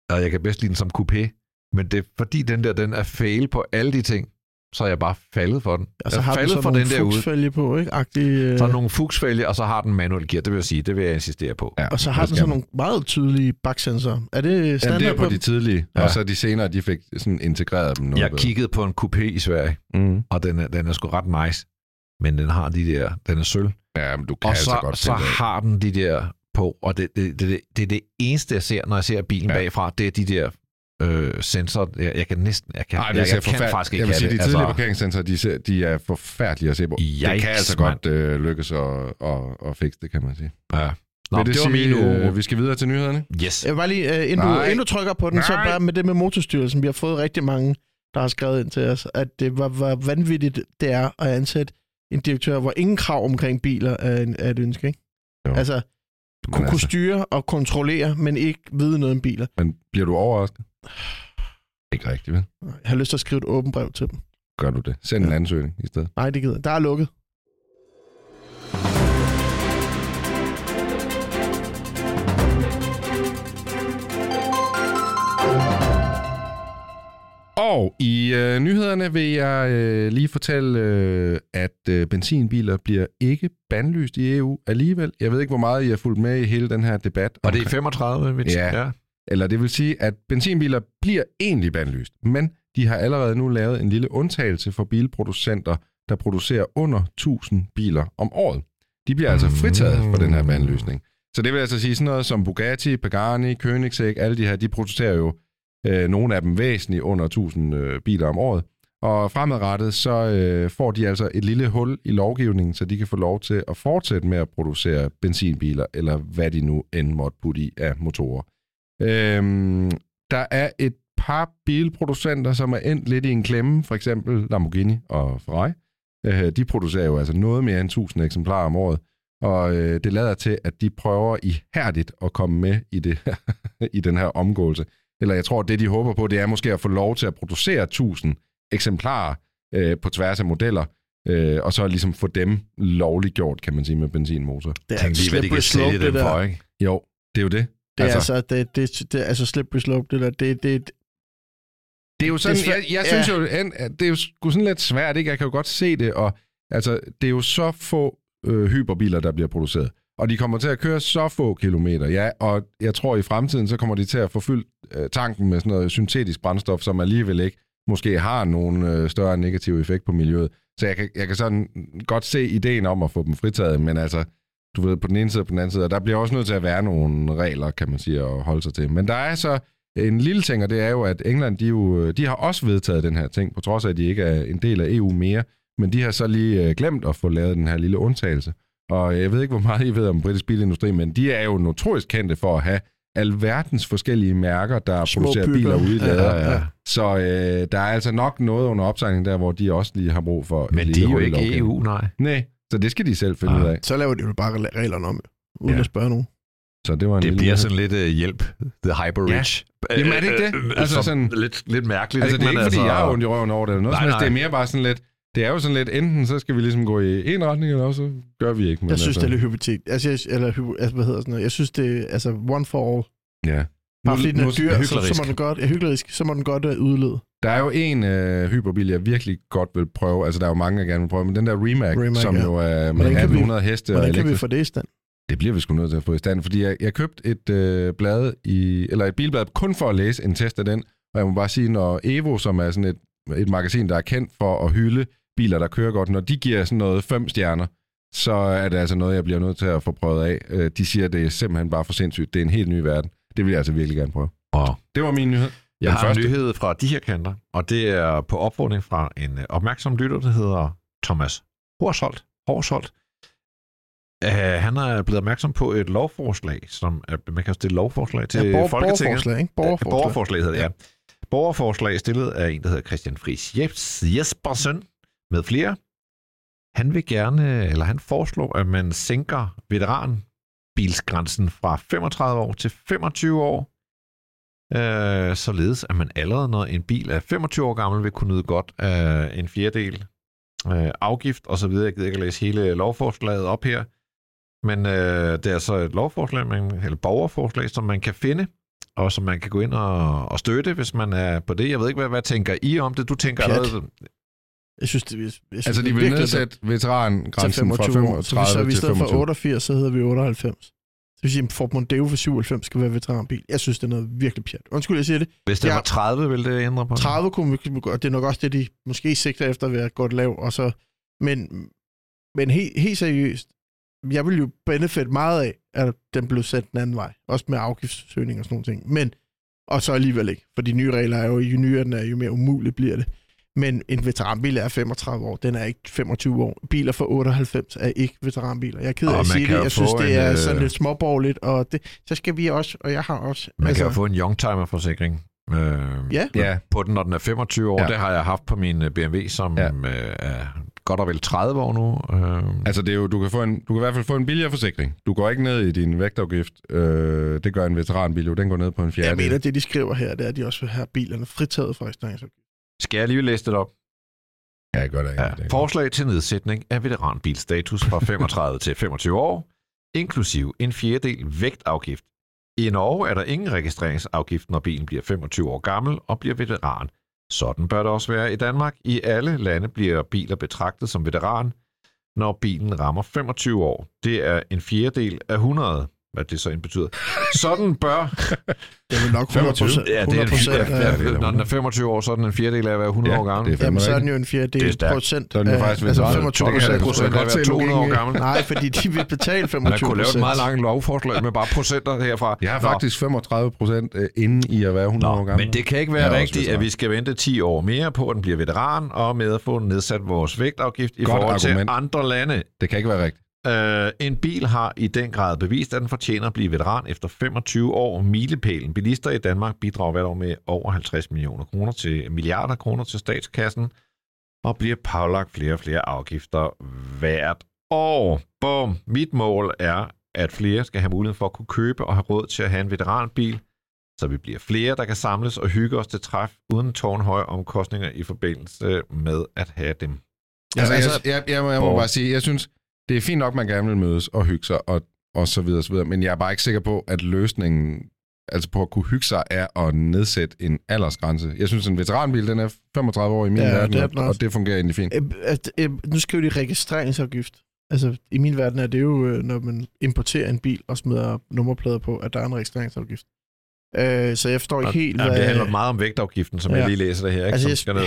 og jeg kan bedst lide den som coupé. Men det er fordi den der, den er fail på alle de ting, så er jeg bare faldet for den. Og så jeg har den faldet så for nogle den der ude. fugsfælge på, ikke? Agtig, øh, Så er nogle fugsfælge, og så har den manuel gear, det vil jeg sige, det vil jeg insistere på. Ja, og så har den så nogle meget tydelige baksensorer. Er det Jamen, standard det er på på de tidlige, Ja. og så de senere, de fik sådan integreret dem noget Jeg bedre. kiggede på en coupé i Sverige, Mm. og den er, den er sgu ret nice. Men den har de der, den er sølv. Ja, men du kan Og altså så, godt så har den de der på, og det, det, det, det, det er det eneste, jeg ser, når jeg ser bilen Ja. bagfra, det er de der øh, sensorer. Jeg, jeg kan næsten, jeg kan, Nej, jeg, jeg, jeg kan forfærd- faktisk ikke Jeg vil sige, det. de tidlige parkeringssensorer, de, ser, de er forfærdelige at se på. det kan Yikes, altså mand. godt øh, lykkes at, at, at fikse det, kan man sige. ja. Nå, det, det, det var sige, min uge. øh, vi skal videre til nyhederne? Yes. Jeg vil bare lige, uh, inden, du, inden du trykker på den, så Nej. bare med det med motorstyrelsen. Vi har fået rigtig mange, der har skrevet ind til os, at det var, var vanvittigt, det er at ansætte en direktør, hvor ingen krav omkring biler er, en, er et ønske, ikke? Jo. Altså, kunne, altså- kunne styre og kontrollere, men ikke vide noget om biler. Men bliver du overrasket? Ikke rigtigt, vel? Jeg har lyst til at skrive et åbent brev til dem. Gør du det? Send en ansøgning i stedet. Nej, det gider jeg. Der er lukket. Og i øh, nyhederne vil jeg øh, lige fortælle, øh, at øh, benzinbiler bliver ikke bandlyst i EU alligevel. Jeg ved ikke, hvor meget I har fulgt med i hele den her debat. Og det er omkring- 35, Mitch? Ja. ja. Eller det vil sige, at benzinbiler bliver egentlig bandlyst, men de har allerede nu lavet en lille undtagelse for bilproducenter, der producerer under 1000 biler om året. De bliver altså fritaget for den her bandlysning. Så det vil altså sige sådan noget som Bugatti, Pagani, Koenigsegg, alle de her, de producerer jo øh, nogle af dem væsentligt under 1000 øh, biler om året. Og fremadrettet, så øh, får de altså et lille hul i lovgivningen, så de kan få lov til at fortsætte med at producere benzinbiler, eller hvad de nu end måtte putte i af motorer. Øhm, der er et par bilproducenter, som er endt lidt i en klemme, for eksempel Lamborghini og Ferrari. Øh, de producerer jo altså noget mere end 1000 eksemplarer om året, og øh, det lader til, at de prøver ihærdigt at komme med i, det, i den her omgåelse. Eller jeg tror, det de håber på, det er måske at få lov til at producere 1000 eksemplarer øh, på tværs af modeller, øh, og så ligesom få dem lovligt gjort, kan man sige, med benzinmotor. Det er Tænk lige, hvad de kan slope, sælge det dem der. for, ikke? Jo, det er jo det. Det er altså, altså det, det, det, altså slippery slope, det der. Det, det, Det er jo sådan, Det er jeg, jeg ja. synes jo, det er jo sgu sådan lidt svært, ikke? Jeg kan jo godt se det, og altså, det er jo så få øh, hyperbiler, der bliver produceret. Og de kommer til at køre så få kilometer, ja, og jeg tror i fremtiden, så kommer de til at få fyldt øh, tanken med sådan noget syntetisk brændstof, som alligevel ikke måske har nogen øh, større negativ effekt på miljøet. Så jeg kan, jeg kan sådan godt se ideen om at få dem fritaget, men altså, du ved, på den ene side og på den anden side, og der bliver også nødt til at være nogle regler, kan man sige, at holde sig til. Men der er så en lille ting, og det er jo, at England, de, jo, øh, de har også vedtaget den her ting, på trods af, at de ikke er en del af EU mere, men de har så lige øh, glemt at få lavet den her lille undtagelse. Og jeg ved ikke, hvor meget I ved om britisk bilindustri, men de er jo notorisk kendte for at have alverdens forskellige mærker, der Små producerer bygger. biler ude i Ja, lader. ja, ja. Så øh, der er altså nok noget under opsejling der, hvor de også lige har brug for Men lille de er jo ikke. EU, nej. Nej, så det skal de selv finde Nej. ud af. så laver de jo bare reglerne om, uden Ja. at spørge nogen. Så det var en Det lille bliver nyhed. sådan lidt uh, hjælp, the hyper Ja. rich. Jamen, er det ikke det? Altså Som sådan- lidt, lidt mærkeligt, Altså, det er Men ikke, fordi jeg har ondt i røven over det, eller noget Nej, nej. Det er mere bare sådan lidt, det er jo sådan lidt, enten så skal vi ligesom gå i en retning, eller også gør vi ikke. Men Jeg synes, altså, det er lidt hypotet. Altså, jeg, eller, altså, hvad hedder sådan noget? Jeg synes, det er altså, one for all. Ja. Bare fordi den er dyr, så, så må den godt, ja, hyklerisk, så må den godt uh, udlede. Der er jo en øh, hyperbil, jeg virkelig godt vil prøve. Altså, der er jo mange, jeg gerne vil prøve. Men den der Remax, Remax, som ja. jo er med kan vi- 1800 heste og Hvordan kan vi elektrisk. få det i stand? Det bliver vi sgu nødt til at få i stand, fordi jeg, jeg købte et øh, blad i, eller et bilblad kun for at læse en test af den, og jeg må bare sige, når Evo, som er sådan et, et magasin, der er kendt for at hylde biler, der kører godt, når de giver sådan noget fem stjerner, så er det altså noget, jeg bliver nødt til at få prøvet af. Øh, De siger, at det er simpelthen bare for sindssygt. Det er en helt ny verden. Det vil jeg altså virkelig gerne prøve. Wow. Det var min nyhed. Jeg Den har første. en nyhed fra de her kanter, og det er på opfordring fra en øh, opmærksom lytter, der hedder Thomas Horsholt. Horsholt. Uh, han er blevet opmærksom på et lovforslag, som er, man kan stille lovforslag til Ja, borger, Folketinget. borgerforslag, ikke? Borgerforslag. Borgerforslag hedder det, ja. Borgerforslag stillet af en, der hedder Christian Friis Jeps- Jespersen med flere. Han vil gerne, eller han foreslår, at man sænker veteranbilsgrænsen fra 35 år til 25 år, øh, således at man allerede, når en bil er 25 år gammel, vil kunne nyde godt af en fjerdedel øh, afgift og så videre. Jeg gider ikke at læse hele lovforslaget op her, men øh, det er så et lovforslag, man, eller borgerforslag, som man kan finde, og som man kan gå ind og, og støtte, hvis man er på det. Jeg ved ikke, hvad, hvad tænker I om det? Du tænker Pjat. allerede... Jeg synes, det, jeg synes, Altså, de det er vil nedsætte til veterangrænsen fra 25 år. Så, vi, så 35 vi i til stedet for 25. 88, så hedder vi 98. Det vil sige, at Ford Mondeo for 97 skal være veteranbil. Jeg synes, det er noget virkelig pjat. Undskyld, jeg siger det. Hvis det Ja. var 30, ville det ændre på det? 30 kunne vi, og det er nok også det, de måske sigter efter ved at godt lav. Og så, men men helt, helt seriøst, jeg vil jo benefit meget af, at den blev sat den anden vej. Også med afgiftssøgning og sådan nogle ting. Men, og så alligevel ikke. For de nye regler er jo, jo nyere den er, jo mere umuligt bliver det. Men en veteranbil er 35 år, den er ikke 25 år. Biler fra 98 er ikke veteranbiler. Jeg er ked af at sige det. Jeg synes, det en, er øh, sådan lidt småborgerligt, og det, så skal vi også, og jeg har også... Man altså, kan jo få en youngtimer-forsikring øh, Ja. Ja, på den, når den er 25 år. Ja. Det har jeg haft på min øh, BMW, som Ja. ja. øh, er godt og vel 30 år nu. Øh, Altså, det er jo, du, kan få en, du kan i hvert fald få en billigere forsikring. Du går ikke ned i din vægtafgift. Øh, det gør en veteranbil jo. Den går ned på en fjerde. Jeg mener, det de skriver her, det er, at de også vil have bilerne fritaget fra registreringsafgift. Skal jeg lige læse det op? Ja, jeg gør det. Ja. Det Forslag til nedsætning af veteranbilstatus fra 35 til 25 år, inklusiv en fjerdedel vægtafgift. I Norge er der ingen registreringsafgift, når bilen bliver 25 år gammel og bliver veteran. Sådan bør det også være i Danmark. I alle lande bliver biler betragtet som veteran, når bilen rammer 25 år. Det er en fjerdedel af 100, hvad det så end betyder. Sådan bør... Det er nok 100 procent. Ja, det er, 100 ja, af, ja, når den er 25 år, så er den en fjerdedel af at være 100 Ja, år gammel. det er Jamen, så er den jo en Det er fjerdedel procent. Så er den jo faktisk altså veteran. 25 Det kan jeg da procent. procent af at være 200 år gammel. Nej, fordi de vil betale 25 Man kunne lave et procent. meget langt lovforslag med bare procenter herfra. Jeg har Nå. faktisk 35 procent inde i at være 100 år Nå, gammel. men det kan ikke være rigtigt, at vi skal vente 10 år mere på, at den bliver veteran, og med at få nedsat vores vægtafgift i Godt forhold til andre lande. Det kan ikke være rigtigt. Uh, en bil har i den grad bevist, at den fortjener at blive veteran efter 25 år. Milepælen. Bilister i Danmark bidrager hvert år med over 50 millioner kroner til milliarder kroner til statskassen, og bliver pålagt flere og flere afgifter hvert år. Bum. Mit mål er, at flere skal have mulighed for at kunne købe og have råd til at have en veteranbil, så vi bliver flere, der kan samles og hygge os til træf uden tårnhøje omkostninger i forbindelse med at have dem. Altså, Altså, jeg, jeg, jeg, må, jeg må bare sige, jeg synes, det er fint nok, man gerne vil mødes og hygge sig, og, og så videre, og så videre, men jeg er bare ikke sikker på, at løsningen altså på at kunne hygge sig, er at nedsætte en aldersgrænse. Jeg synes, en veteranbil, den er 35 år i min Ja, verden, det og, det fungerer egentlig fint. Øh, at, øh, nu skriver de registreringsafgift. Altså, i min verden er det jo, øh, når man importerer en bil og smider nummerplader på, at der er en registreringsafgift. Øh, så jeg forstår ikke helt, Jamen, hvad... det handler meget om vægtafgiften, som ja. Jeg lige læser det her, ikke? Altså, som jeg- skal ned.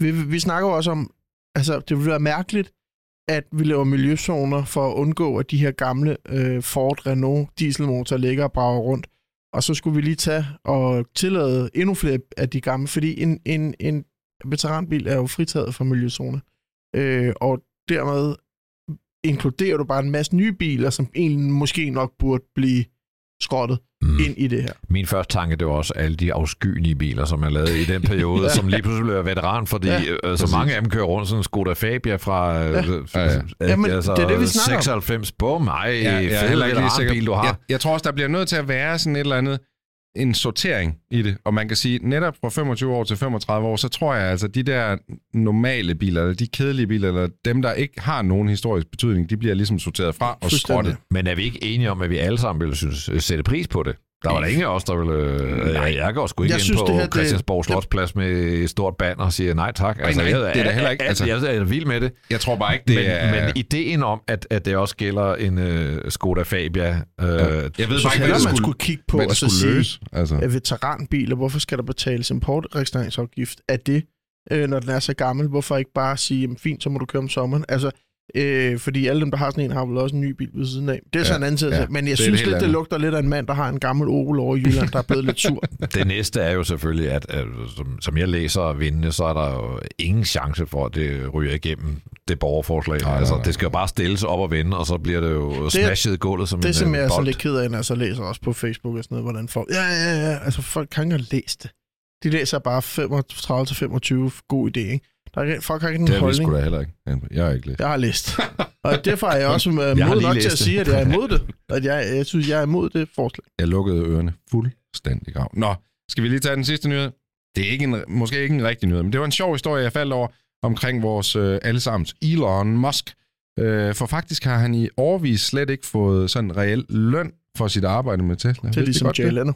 Vi, vi snakker jo også om, altså det ville være mærkeligt, at vi laver miljøzoner for at undgå, at de her gamle øh, Ford, Renault dieselmotorer ligger og brager rundt. Og så skulle vi lige tage og tillade endnu flere af de gamle, fordi en, en, en veteranbil er jo fritaget fra miljøzoner. Øh, og dermed inkluderer du bare en masse nye biler, som egentlig måske nok burde blive skrottet Mm. ind i det her. Min første tanke, det var også alle de afskyelige biler, som er lavet i den periode, ja. som lige pludselig bliver veteran, fordi Ja, ja, øh, så mange af dem kører rundt sådan en Skoda Fabia fra øh, Ja. Ja, ja. øh, Jamen, altså, det er det, vi snakker om. 96. Bum, ej, Ja, jeg er fed heller ikke lige sikker. du har. Jeg, jeg tror også, der bliver nødt til at være sådan et eller andet en sortering i det. Og man kan sige, netop fra 25 år til 35 år, så tror jeg altså, de der normale biler, eller de kedelige biler, eller dem, der ikke har nogen historisk betydning, de bliver ligesom sorteret fra og skrottet. Men er vi ikke enige om, at vi alle sammen ville synes, øh, sætte pris på det? Der var der ingen af os, der ville... Øh, nej, jeg går sgu ikke Jeg ind synes, på det her, det- Christiansborg Slotsplads med et stort banner og siger nej tak. Altså, nej, jeg, det er da heller ikke- Altså, altså- jeg er vild med det. Jeg tror bare ikke, det men, er... men ideen om, at, at det også gælder en øh, Skoda Fabia... Øh, Jeg ved Så bare ikke, hvad det man skulle, kigge på hvad og det så skulle sige, løse. Altså. af veteranbiler, hvorfor skal der betales importregistreringsafgift af det, øh, når den er så gammel? Hvorfor ikke bare sige, jamen, fint, så må du køre om sommeren? Altså, øh, fordi alle dem, der har sådan en, har vel også en ny bil ved siden af. Det er så Ja, en anden tid. ja. Men Det jeg et synes lidt, det lugter lidt af en mand, der har en gammel Opel over i Jylland, der er blevet lidt sur. Det næste er jo selvfølgelig, at, at som, som jeg læser vindende, så er der jo ingen chance for, at det ryger igennem det borgerforslag. Nej, altså, det skal jo bare stilles op og vende, og så bliver det jo smashet i gulvet som Det, en som øh, jeg er så lidt ked af, når jeg så læser også på Facebook og sådan noget, hvordan folk... Ja, ja, ja, altså folk kan ikke have læst det. De læser bare 35-25 god idé, ikke? Der er, ikke- folk har ikke en Det har vi holdning. sgu da heller ikke. Jeg har ikke læst. Jeg har læst. Og derfor er jeg også øh, mod nok til at det. sige, at jeg er imod det. At jeg, jeg synes, jeg er imod det forslag. Jeg lukkede ørerne fuldstændig grav. Nå, skal vi lige tage den sidste nyhed? Det er ikke en, måske ikke en rigtig nyhed, men det var en sjov historie, jeg faldt over omkring vores øh, allesammens Elon Musk. Øh, for faktisk har han i årvis slet ikke fået sådan reel løn for sit arbejde med Tesla. Det er ligesom godt Jay det? Leno.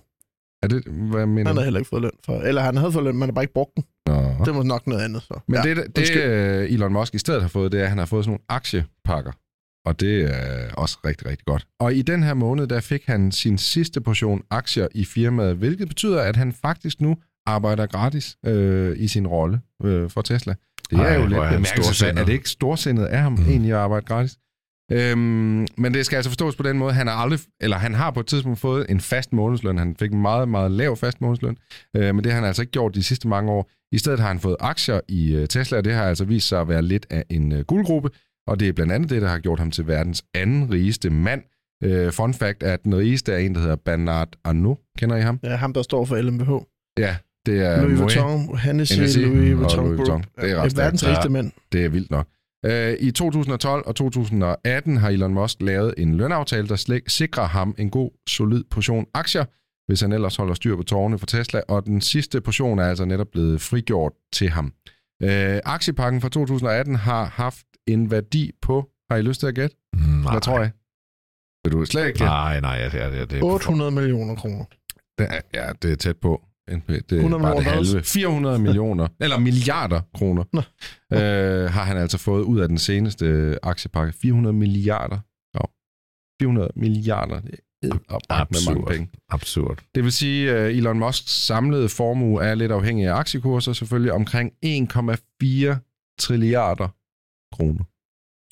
Er det, hvad mener Han du? har heller ikke fået løn for. Eller han havde fået løn, men han har bare ikke brugt den. Nå. Det var nok noget andet. Så. Men ja. det, det øh, Elon Musk i stedet har fået, det er, at han har fået sådan nogle aktiepakker. Og det er også rigtig, rigtig godt. Og i den her måned, der fik han sin sidste portion aktier i firmaet, hvilket betyder, at han faktisk nu arbejder gratis øh, i sin rolle øh, for Tesla. Det er Ej, jo lidt er bemærkelsesværdigt. Er det ikke storsindet af ham mm. egentlig at arbejde gratis? Øhm, men det skal altså forstås på den måde, han har aldrig, eller han har på et tidspunkt fået en fast månedsløn. Han fik en meget, meget lav fast månedsløn, øh, men det har han altså ikke gjort de sidste mange år. I stedet har han fået aktier i øh, Tesla, og det har altså vist sig at være lidt af en øh, guldgruppe, og det er blandt andet det, der har gjort ham til verdens anden rigeste mand. Øh, fun fact er, at den rigeste er en, der hedder Bernard Arnault. Kender I ham? Ja, ham, der står for LMVH. Ja, Det er Louis Vuitton, Hennessy, Louis Vuitton Louis Vuitton. Det er stærkt. verdens rigeste Ja. mand. Det er vildt nok. Øh, I 2012 og 2018 har Elon Musk lavet en lønaftale, der slik- sikrer ham en god, solid portion aktier, hvis han ellers holder styr på tårne for Tesla, og den sidste portion er altså netop blevet frigjort til ham. Øh, aktiepakken fra 2018 har haft en værdi på, har I lyst til at gætte? Nej. Hvad tror jeg? Vil du slet ikke gætte? Nej, nej, det det. det er 800 millioner kroner. Det er, ja, det er tæt på. Det er 100 bare det halve. 400 millioner, eller milliarder kroner, Nå. øh, har han altså fået ud af den seneste aktiepakke. 400 milliarder. Ja. 400 milliarder. Det er med mange Absurd. penge. Absurd. Det vil sige, at Elon Musks samlede formue er lidt afhængig af aktiekurser, selvfølgelig omkring 1,4 trilliarder kroner.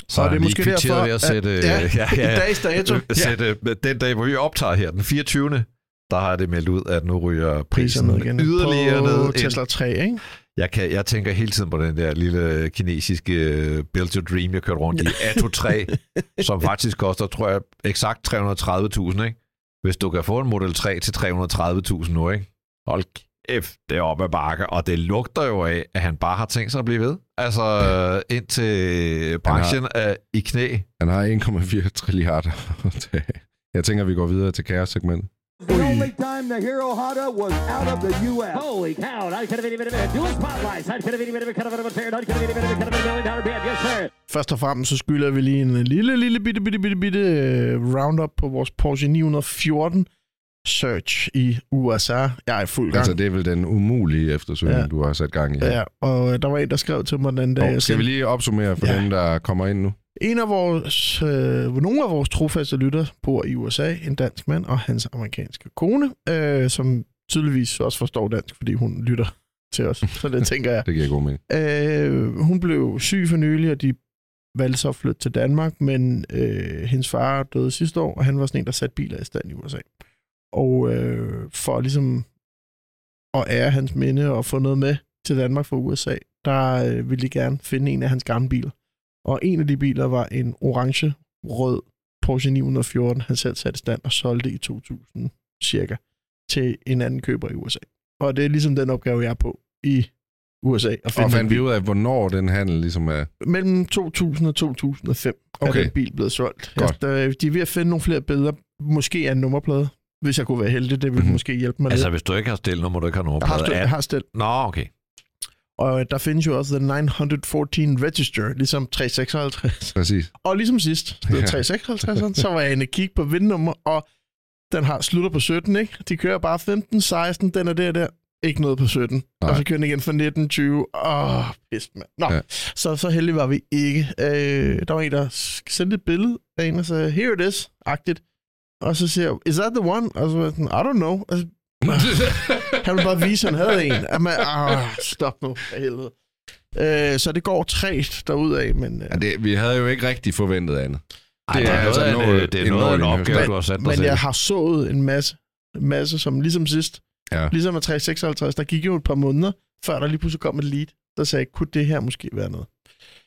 Så er det måske derfor, ved at sætte... at- ja, ja, ja, I dags dato. Øh, sætte den dag, hvor vi optager her, den 24. Der har det meldt ud, at nu ryger prisen igen. yderligere på ned. Tesla 3, ikke? Jeg, kan, jeg tænker hele tiden på den der lille kinesiske øh, Build Your Dream, jeg kørte rundt i, Atto 3, som faktisk koster, tror jeg, eksakt 330.000, ikke? Hvis du kan få en Model 3 til 330.000 nu, ikke? Hold kæft, det er op ad bakke, og det lugter jo af, at han bare har tænkt sig at blive ved. Altså, ja. indtil branchen er i knæ. Han har 1,4 trilliarder. Jeg tænker, vi går videre til kaos-segmentet. The only time the Hero Honda was out of the U.S. Holy cow, I could have any bit of it. Dual spotlights. I could have any it. Could have been a fair. I could have any it. Could have been a million dollar bid. Yes, sir. Først og fremmest så skylder vi lige en lille, lille bitte, bitte, bitte, bitte uh, roundup på vores Porsche 914 Search i USA. Jeg er i fuld gang. Altså, det er vel den umulige eftersøgning, Ja. du har sat gang i. Ja, og øh, der var en, der skrev til mig den dag. Og skal vi lige opsummere for ja. dem, der kommer ind nu? En af vores, øh, nogle af vores trofaste lytter bor i USA, en dansk mand og hans amerikanske kone, øh, som tydeligvis også forstår dansk, fordi hun lytter til os. Så det tænker jeg. Det giver god mening. Øh, hun blev syg for nylig, og de valgte så at flytte til Danmark, men øh, hendes far døde sidste år, og han var sådan en, der satte biler i stand i USA. Og øh, for ligesom at ære hans minde og få noget med til Danmark fra USA, der øh, ville de gerne finde en af hans gamle biler. Og en af de biler var en orange-rød Porsche 914, han selv satte i stand og solgte i 2000 cirka til en anden køber i USA. Og det er ligesom den opgave, jeg er på i USA. At Og finde den fandt vi ud af, hvornår den handel ligesom er... Mellem 2000 og 2005 okay. Er den bil blevet solgt. Godt. Jeg, de er ved at finde nogle flere billeder. Måske er en nummerplade, hvis jeg kunne være heldig. Det ville Mhm. måske hjælpe mig Altså, lidt. hvis du ikke har stillet, nu må du ikke have Jeg har, nummerplade. stil, jeg har stil. Nå, okay. Og øh, der findes jo også The 914 Register, ligesom 356. Præcis. Og ligesom sidst, det Ja. var 356, så var jeg inde og kigge på vindnummer, og den har slutter på 17, ikke? De kører bare 15, 16, den er der der. Ikke noget på 17. Nej. Og så kører den igen fra 19, 20. Åh, pist, mand. Nå, ja. Så, så heldige var vi ikke. Øh, der var en, der sendte et billede af en, og sagde, here it is, agtigt. Og så siger jeg, is that the one? Og så var jeg sådan, I don't know. Altså, han ville bare vise, at han havde en. Jamen, ah, stop nu, for helvede. Øh, så det går træt derudad, men... Øh, Ja, det, vi havde jo ikke rigtig forventet andet. Ej, det er, altså noget, noget- af, det er en noget af en opgave, men- du har sat dig Men selv. jeg har sået en masse, masse som ligesom sidst. Ja. Ligesom med 356, der gik jo et par måneder, før der lige pludselig kom et lead, der sagde, kunne det her måske være noget?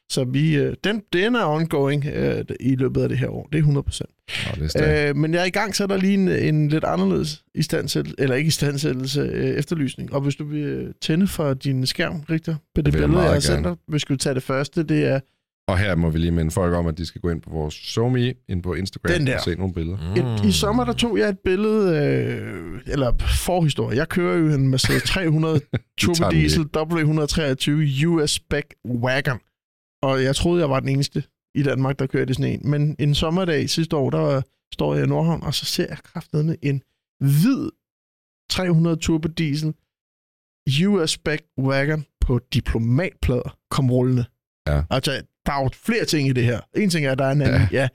Så vi, øh, den, den er ongoing øh, i løbet af det her år. Det er 100 procent. Nå, det er. Øh, men jeg er i gang, så er der lige en, en lidt anderledes istandsættelse, eller ikke istandsættelse, øh, efterlysning. Og hvis du vil øh, tænde for din skærm, Rigtig, på det jeg billede, jeg gerne. dig, hvis du tage det første, det er Og her må vi lige minde folk om, at de skal gå ind på vores SoMe, ind på Instagram og se nogle billeder. Et, I sommer der tog jeg et billede, øh, eller forhistorie. Jeg kører jo en Mercedes 300 Turbo Diesel W123 US Spec Wagon. Og jeg troede, jeg var den eneste i Danmark, der kørte i sådan en. Men en sommerdag sidste år, der står jeg i Nordhavn, og så ser jeg kraftedeme en hvid 300 Turbo Diesel US Spec Wagon på diplomatplader kom rullende. Ja. Altså, der er jo flere ting i det her. En ting er, at der er en anden, ja. Ja.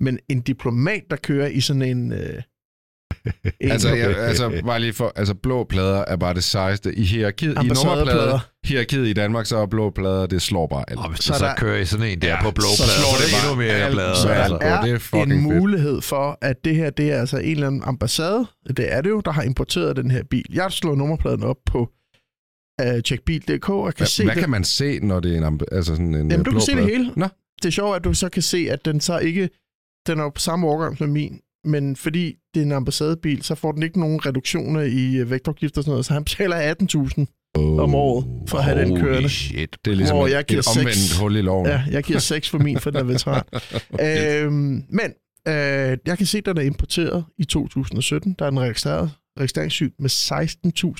men en diplomat, der kører i sådan en... Øh, en Altså, jeg, altså, bare lige for, altså, blå plader er bare det sejeste. I hierarkiet, i nummerplader, hierarkiet i Danmark, så er blå plader, det slår bare alt. Og hvis Så så, der- kører i sådan en der Ja, på blå så plader, slår så er det det endnu mere alt. plader. Så Altså, er, det er en fedt. mulighed for, at det her, det er altså en eller anden ambassade, det er det jo, der har importeret den her bil. Jeg slår nummerpladen op på uh, checkbil.dk og kan se Hvad, det. kan man se, når det er en, altså sådan en Jamen, øh, du blå kan se det plade? hele. Nå. Det er sjovt, at du så kan se, at den så ikke, den er på samme årgang som min, men fordi er en ambassadebil, så får den ikke nogen reduktioner i øh, vægtafgift og sådan noget, så han betaler 18.000 Oh. om året for at have den kørende. shit. Det er ligesom Hvor et, jeg giver et omvendt hul i loven. Ja, jeg giver 6 for min, for den er veteran. øhm, men øh, jeg kan se, at den er importeret i 2017. Der er den registreret registreringssyg med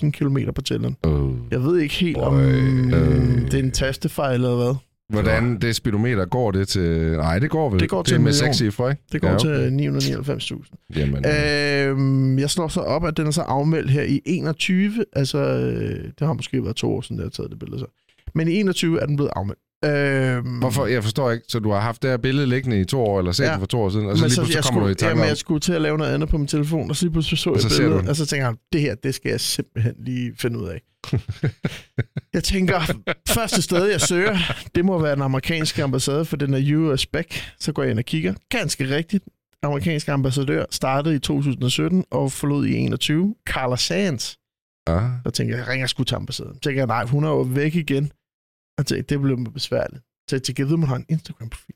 16.000 km på tælleren. Oh. Jeg ved ikke helt, om Øh. det er en tastefejl eller hvad. Hvordan det speedometer går det til... Nej, det går vel. Det går til det er med million. seks cifre, ikke? Det går Ja, ja, okay. til 999.000. Jamen, Øhm, jeg slår så op, at den er så afmeldt her i 21. Altså, øh, det har måske været to år siden, jeg har taget det billede så. Men i 21 er den blevet afmeldt. Øhm, Hvorfor? Jeg forstår ikke. Så du har haft det her billede liggende i to år, eller set Ja. ja. det for to år siden, og så lige så, pludselig jeg kommer skulle, du i tanke jamen, om... jeg skulle til at lave noget andet på min telefon, og så lige pludselig så jeg så billedet, og så tænker jeg, det her, det skal jeg simpelthen lige finde ud af. jeg tænker, første sted, jeg søger, det må være den amerikanske ambassade, for den er US spec. Så går jeg ind og kigger. Ganske rigtigt. Amerikansk ambassadør startede i 2017 og forlod i 21. Carla Sands. Ah. Så tænker jeg, jeg ringer sgu til ambassaden. Så tænker jeg, nej, hun er jo væk igen. Og tænker, det bliver besværligt. Så jeg ved, man har en Instagram-profil.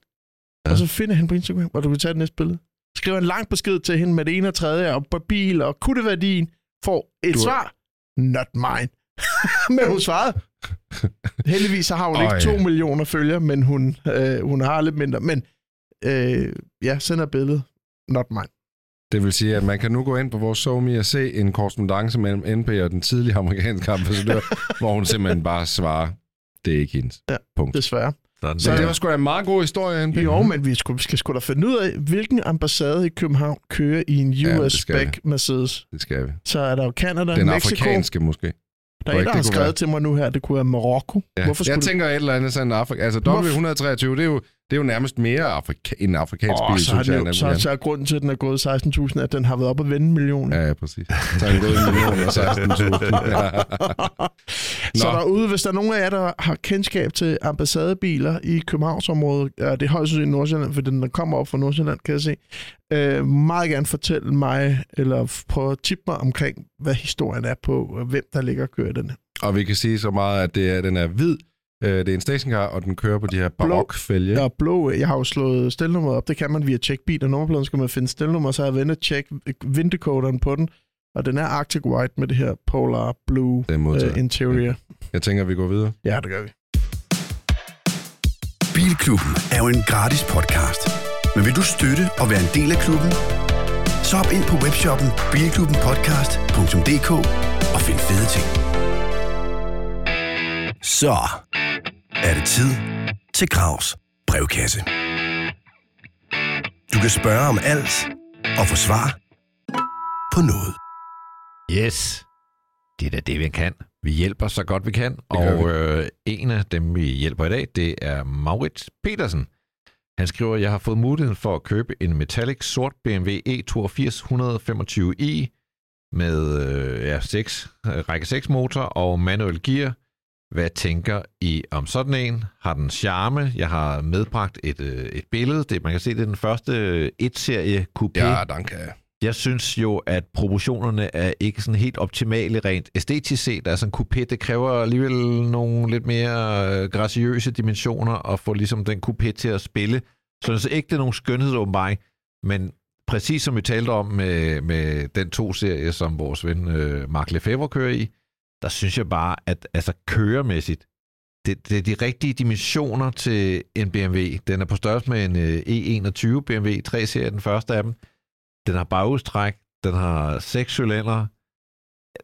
Ja. Og så finder hende på Instagram, hvor du kan tage det næste billede. Skriver en lang besked til hende med det ene og tredje, og på bil, og kunne det være din? Får et Du er- svar. Not mine. men hun svarede. Heldigvis så har hun Åh, ikke to ja. millioner følgere, men hun, øh, hun har lidt mindre. Men øh, ja, sender billedet. Not mine. Det vil sige, at man kan nu gå ind på vores SoMe og se en korrespondence mellem NP og den tidlige amerikanske ambassadør, hvor hun simpelthen bare svarer, det er ikke hendes. Ja, Punkt. Desværre. Sådan Så det var sgu da en meget god historie, NP. Jo, men vi skal, skal sgu da finde ud af, hvilken ambassade i København kører i en Ja, US det skal spec Mercedes. Det skal vi. Så er der jo Canada, Den Mexico. afrikanske måske. Der er en, ikke, der har skrevet være. til mig nu her, det kunne være Marokko. Ja. Hvorfor skulle jeg tænker et eller andet sådan Afrika. Altså Hvorfor- W123, det er jo, det er jo nærmest mere Afrika, en afrikansk Åh, bil, så, synes jeg. jo, så, så er grunden til, at den er gået 16.000, at den har været op at vende en million. Ja, ja, præcis. Så er den gået en million og 16.000. Ja. Så derude, hvis der er nogen af jer, der har kendskab til ambassadebiler i Københavnsområdet, ja, det er højst sandsynligt Nordsjælland, for den der kommer op fra Nordsjælland, kan jeg se, øh, meget gerne fortælle mig, eller prøve at tippe mig omkring, hvad historien er på, hvem der ligger og kører den. Og vi kan sige så meget, at det er, den er hvid. Øh, Det er en stationcar, og den kører på de her barokfælge. Er blå, jeg har jo slået stelnummeret op, det kan man via bil og nummerpladen, skal man finde stelnummer, så har jeg inde og tjekke vindecoderen på den, og den er Arctic White med det her Polar Blue uh, interior. Jeg tænker, vi går videre. Ja, det gør vi. Bilklubben er jo en gratis podcast. Men vil du støtte og være en del af klubben? Så hop ind på webshoppen bilklubbenpodcast.dk og find fede ting. Så er det tid til Gravs brevkasse. Du kan spørge om alt og få svar på noget. Yes. Det er da det, vi kan. Vi hjælper så godt vi kan. og øh, en af dem, vi hjælper i dag, det er Maurits Petersen. Han skriver, jeg har fået muligheden for at købe en metallic sort BMW E82 125i med øh, ja, 6, række 6 motor og manuel gear. Hvad tænker I om sådan en? Har den charme? Jeg har medbragt et, øh, et billede. Det, man kan se, det er den første øh, et-serie coupé. Ja, danke. Jeg synes jo, at proportionerne er ikke sådan helt optimale rent æstetisk set. Altså en coupé, det kræver alligevel nogle lidt mere øh, graciøse dimensioner at få ligesom den coupé til at spille. Så jeg synes ikke, det er nogen skønhedsåbenbaring, men præcis som vi talte om med, med den to-serie, som vores ven øh, Mark Lefebvre kører i, der synes jeg bare, at altså køremæssigt, det, det er de rigtige dimensioner til en BMW. Den er på størrelse med en øh, E21 BMW 3-serie, den første af dem. Den har bagudstræk, den har seks cylinder.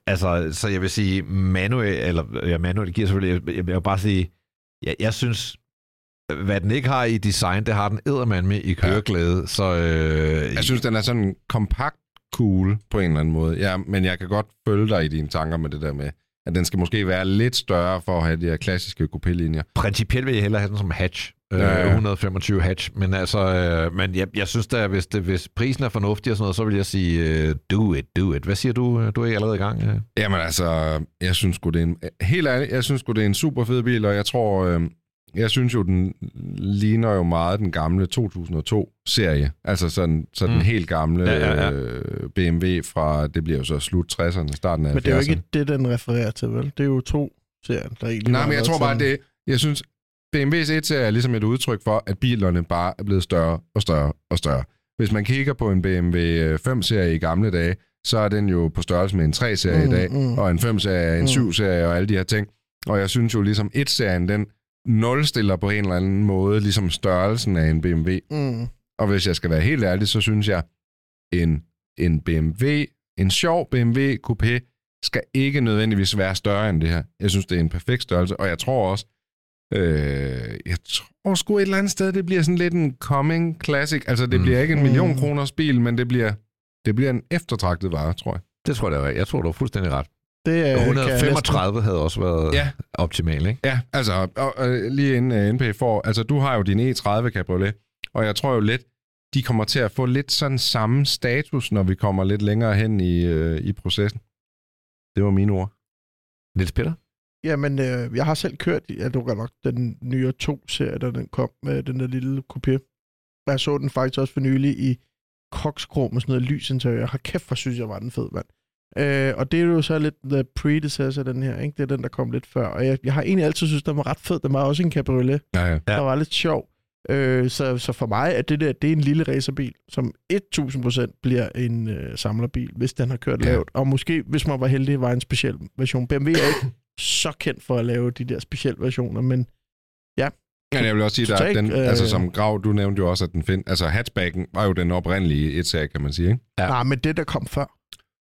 Altså, så jeg vil sige, manuel, eller ja, manuel gear selvfølgelig, jeg, jeg vil bare sige, jeg, jeg synes, hvad den ikke har i design, det har den eddermand med i køreglæde. Ja. Så øh, Jeg synes, den er sådan kompakt cool på en eller anden måde. Ja, men jeg kan godt følge dig i dine tanker med det der med, at den skal måske være lidt større for at have de her klassiske coupé-linjer. principielt vil jeg hellere have den som hatch. Øh, Ja, ja. 125 hatch. Men altså, øh, men jeg, jeg synes da, hvis, det, hvis prisen er fornuftig og sådan noget, så vil jeg sige, øh, do it, do it. Hvad siger du? Du er ikke allerede i gang? Øh? Jamen altså, jeg synes sgu, det er en, helt ærligt, jeg synes sgu, det er en super fed bil, og jeg tror, øh, jeg synes jo, den ligner jo meget den gamle 2002-serie. Altså sådan, sådan Mm. den helt gamle Ja, ja, ja. Øh, BMW fra, det bliver jo så slut 60'erne, starten af Men det er jo 70'erne. ikke det, den refererer til, vel? Det er jo to serier, der egentlig Nej, men jeg tror bare, sådan- det, jeg synes, BMW's 1 er ligesom et udtryk for, at bilerne bare er blevet større og større og større. hvis man kigger på en BMW 5-serie i gamle dage, så er den jo på størrelse med en 3-serie Mm, i dag, mm. og en 5-serie, en Mm. 7-serie og alle de her ting. Og jeg synes jo ligesom, 1-serien, den nulstiller på en eller anden måde ligesom størrelsen af en BMW. Mm. Og hvis jeg skal være helt ærlig, så synes jeg, en, en BMW, en sjov BMW Coupé, skal ikke nødvendigvis være større end det her. Jeg synes, det er en perfekt størrelse, og jeg tror også, øh, jeg tror sgu et eller andet sted, det bliver sådan lidt en coming classic. Altså, det Mm. bliver ikke en million Mm. kroners bil, men det bliver, det bliver en eftertragtet vare, tror jeg. Det tror jeg, det er. Jeg tror, du har fuldstændig ret. Det øh, kan jeg 135 havde også været Ja. optimal, ikke? Ja, altså, og, og, lige inden uh, NP får, altså, du har jo din E30 Cabriolet, og jeg tror jo lidt, de kommer til at få lidt sådan samme status, når vi kommer lidt længere hen i, øh, i processen. Det var mine ord. Niels Peter? Jamen, øh, jeg har selv kørt, var godt nok den nye 2-serie, da den kom med den der lille coupé. Jeg så den faktisk også for nylig i koksgrå med sådan noget lysinteriør. Har kæft, hvor synes jeg var den fed, mand. Øh, og det er jo så lidt the predecessor, den her, ikke? Det er den, der kom lidt før. Og jeg, jeg har egentlig altid synes, den var ret fed. Den var også en cabriolet. Ja, ja. Ja. Ja. Der var lidt sjov. Øh, så, så for mig er det der, det er en lille racerbil, som 1000% bliver en øh, samlerbil, hvis den har kørt Ja. lavt. Og måske, hvis man var heldig, var en speciel version. BMW er ikke så kendt for at lave de der specielle versioner, men Men jeg vil også sige, at den, øh, altså som Grav, du nævnte jo også, at den find, altså hatchbacken var jo den oprindelige et kan man sige, ikke? Ja. ja. nej, men det der kom før.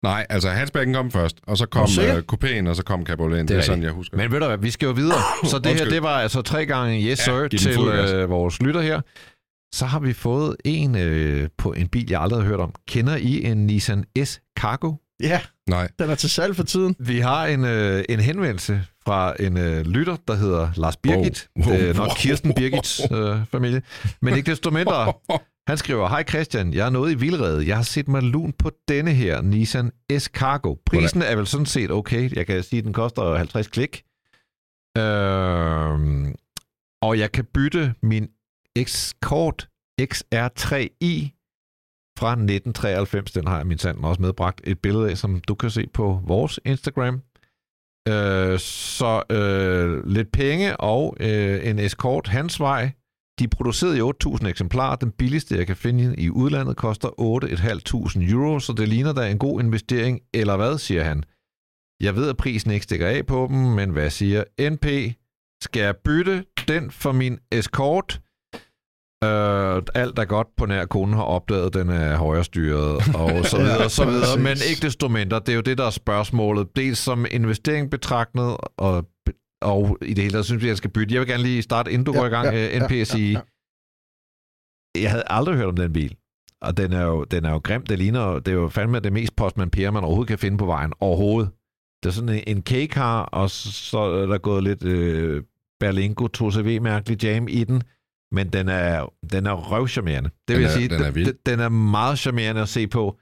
Nej, altså hatchbacken kom først, og så Er kom uh, coupéen, og så kom cabrioleten. Det, Det er er sådan, jeg husker. Men ved du hvad, vi skal jo videre. Så det her, det var altså tre gange yes Ja, sir til øh, vores lytter her. Så har vi fået en øh, på en bil, jeg aldrig har hørt om. Kender I en Nissan S Cargo? Ja, Nej. den er til salg for tiden. Vi har en, øh, en henvendelse fra en øh, lytter, der hedder Lars Birgit. Wow. Det er Wow. nok Kirsten Birgits øh, familie. Men ikke desto mindre, han skriver, Hej Christian, jeg er nået i vildrede. Jeg har set mig lun på denne her Nissan S Cargo. Prisen er vel sådan set okay. Jeg kan sige, at den koster 50 klik. Øhm, og jeg kan bytte min Escort XR3i fra 1993. Den har jeg min sand også medbragt et billede af, som du kan se på vores Instagram. Øh, så øh, lidt penge og øh, en Escort hans vej. De er produceret i 8.000 eksemplarer. Den billigste, jeg kan finde i udlandet, koster 8.500 euro, så det ligner da en god investering, eller hvad, siger han. Jeg ved, at prisen ikke stikker af på dem, men hvad siger NP? Skal jeg bytte den for min Escort? Øh, alt er godt på nær kunden har opdaget, at den er højrestyret og så videre, og så videre. Men ikke desto mindre, det er jo det, der er spørgsmålet. Dels som investering betragtet, og, og i det hele taget synes jeg, jeg skal bytte. Jeg vil gerne lige starte, inden du Ja, går i gang, ja, ja, NP, ja, sige, ja, ja. jeg havde aldrig hørt om den bil. Og den er jo, den er jo grim. Det ligner det er jo fandme det mest Postman Per, man overhovedet kan finde på vejen. Overhovedet. Det er sådan en, K-car, og så er der gået lidt øh, Berlingo 2CV-mærkelig jam i den. Men den er, den er røvcharmerende. Det vil Den er- sige. den er vild. den, den er meget charmerende at se på.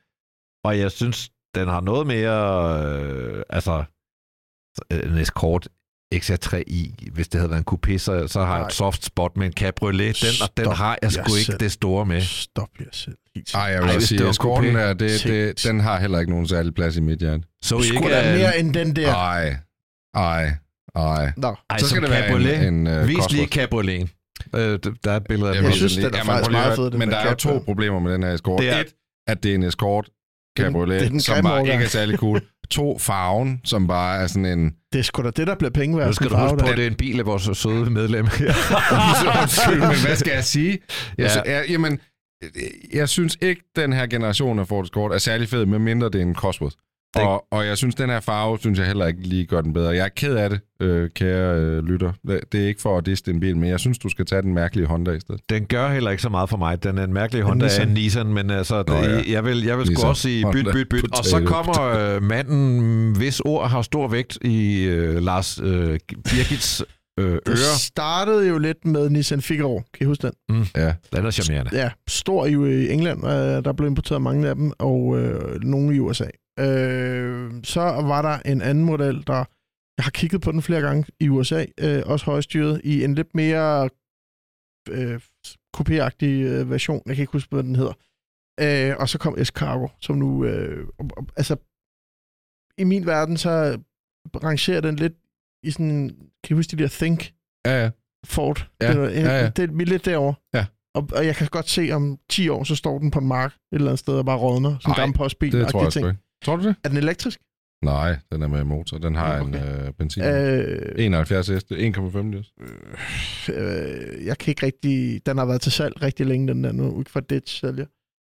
Og jeg synes, den har noget mere... Øh, altså, en Escort XR3i, hvis det havde været en coupé, så, så har jeg Nej. et soft spot med en cabriolet. Den, og den Stop har jeg sgu ikke selv. det store med. Stop jer selv. Helt Ej, jeg vil Ej, sige, at coupé. der, det, det, den har heller ikke nogen særlig plads i mit hjerte. Så I ikke... der øh, mere end den der? Ej, ej, ej. Nå, Ej, Så skal det være cabriolet. en, en uh, Vis lige cabrioleten. Øh, der er et billede af Jeg den. Jeg synes, det den er faktisk meget fed, Men der er jo to problemer med den her Escort. Det er- Et, at det er en Escort cabriolet, er som bare ikke er særlig cool. To, farven, som bare er sådan en... det er sgu da det, der bliver penge værd. Nu skal du huske på, at det er en bil af vores søde medlem. Undskyld, men hvad skal jeg sige? Jeg, Ja. ja. jeg, jamen, jeg synes ikke, den her generation af Ford Escort er særlig fed, medmindre det er en Cosworth. Det- Og, og jeg synes, den her farve, synes jeg heller ikke lige gør den bedre. Jeg er ked af det, øh, kære øh, lytter. Det, det er ikke for at disse en bil, men jeg synes, du skal tage den mærkelige Honda i stedet. Den gør heller ikke så meget for mig. Den er en mærkelig Honda af Nissan. en Nissan, men altså, Nå, ja. jeg vil, jeg vil sgu også sige byt, byt, byt. Og så kommer øh, manden, hvis ord har stor vægt i øh, Lars øh, Birgits øh, Det ører. startede jo lidt med Nissan Figaro. Kan I huske den? Ja. Den er charmerende. Ja, stor i i England. Øh, der blev importeret mange af dem, og øh, nogle i USA. Øh, så var der en anden model, der... Jeg har kigget på den flere gange i USA, øh, også højstyret, i en lidt mere øh, coupé øh, version. Jeg kan ikke huske, hvad den hedder. Øh, og så kom S-Cargo, som nu... Øh, altså, i min verden, så rangerer den lidt i sådan... Kan I huske de der Think Ja, ja. Ford? Ja, det, ja, ja. det er lidt derovre. Ja. Og, og jeg kan godt se, om 10 år, så står den på en mark et eller andet sted og bare rådner. En Ej, gammel postbil. Det tror jeg ikke. Tror du det? Er den elektrisk? Nej, den er med motor. Den har Okay. en øh, benzin. Øh, 71 heste, 1,5 liters. øh, jeg kan ikke rigtig... Den har været til salg rigtig længe, den der nu. Ikke for ditch sælger.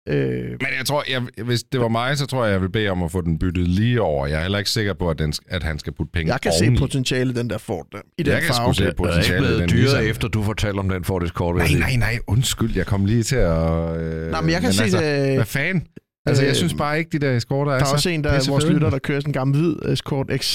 Øh, Men jeg tror, jeg, hvis det var mig, så tror jeg, jeg vil bede om at få den byttet lige over. Jeg er heller ikke sikker på, at, den, at han skal putte penge jeg kan oveni. se potentiale den der Ford der. I den Jeg kan farve. sgu se der. Det er ikke potentiale blevet den dyrere efter, du fortalte om den Ford Escort. Nej, nej, nej, undskyld. Jeg kom lige til at... Øh, Nej, men jeg kan se altså, det... Hvad fanden? Altså, jeg Øh, synes bare ikke, de der eskorter er Der er så også en, der er vores lytter, der kører sådan en gammel hvid Escort X,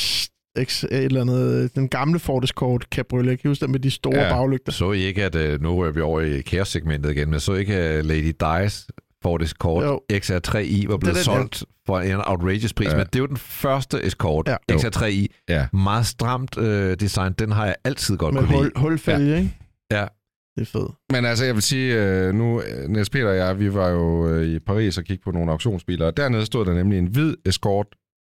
X et eller andet, den gamle Ford Escort Cabriolet. Kan huske den med de store Ja. ja. baglygter? Så I ikke, at øh, nu rører vi over i kæresegmentet igen, men så ikke, at Lady Di's Ford Escort Jo. XR3i var blevet den, ja. solgt for en outrageous pris, Ja. men det er jo den første Escort, Ja. ja. Jo. XR3i. Ja. Meget stramt øh, design, den har jeg altid godt Med kunne hul, lide. hulfælge, ja. ikke? Ja. Det er fedt. Men altså, jeg vil sige, øh, nu, øh, Niels Peter og jeg, vi var jo øh, i Paris og kiggede på nogle auktionsbiler, og dernede stod der nemlig en hvid Escort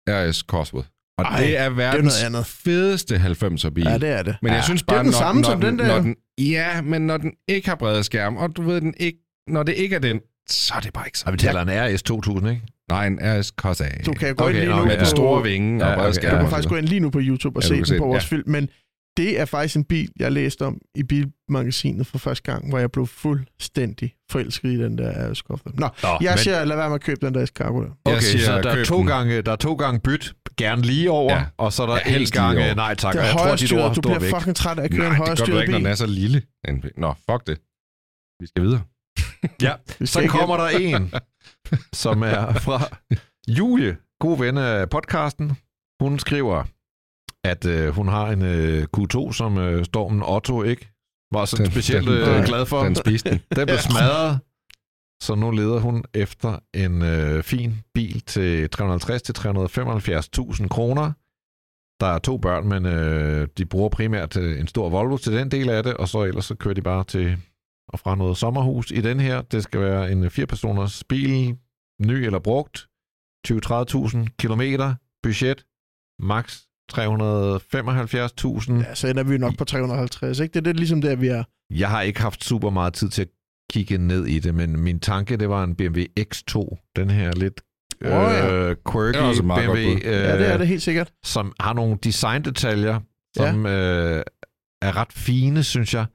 RS Cosworth. Og Ej, det er verdens noget andet. fedeste 90'er bil. Ja, det er det. Men jeg ja. synes det er bare, den når, samme når, som den der. Når den, ja, men når den ikke har brede skærm, og du ved, den ikke, når det ikke er den, så er det bare ikke så. Og vi taler en RS 2000, ikke? Nej, en RS Corsa. Du kan gå Okay, ind lige nu med ja. den på, store vinge og Ja, brede okay, skærm. Du kan og faktisk gå ind lige nu på YouTube og Ja, se den på den, vores ja. film. Men det er faktisk en bil, jeg læste om i bilmagasinet for første gang, hvor jeg blev fuldstændig forelsket i den der skuffer. Nå, Nå, jeg men- siger, lad være med at købe den der Escargot. der. Jeg Okay, siger, så der er, to den. gange, der er to gange byt, gerne lige over, Ja. og så er der Ja, helst lige gang over. øh, nej tak. Det er jeg tror, dit ord højrestyret, du bliver væk. fucking træt af at køre Nej, en det gør du højrestyret ikke, når bil. den er så lille. Bil. Nå, fuck det. Vi skal videre. Ja, så kommer der en, som er fra Julie, god ven af podcasten. Hun skriver, at øh, hun har en øh, Q2, som øh, Stormen Otto ikke var så Den- specielt den- øh, glad for. Den spiste den. Den blev smadret, så nu leder hun efter en øh, fin bil til 350-375.000 kroner. Der er to børn, men øh, de bruger primært øh, en stor Volvo til den del af det, og så ellers så kører de bare til og fra noget sommerhus i den her. Det skal være en 4-personers bil, ny eller brugt, 20-30.000 kilometer, budget, max 375.000. Ja, så ender vi jo nok på 350, ikke? Det er det ligesom der, vi er. Jeg har ikke haft super meget tid til at kigge ned i det, men min tanke, det var en BMW X2. Den her lidt Åh, ja. øh, quirky er BMW, øh, Ja, det er det helt sikkert. som har nogle designdetaljer, som øh, er ret fine, synes jeg,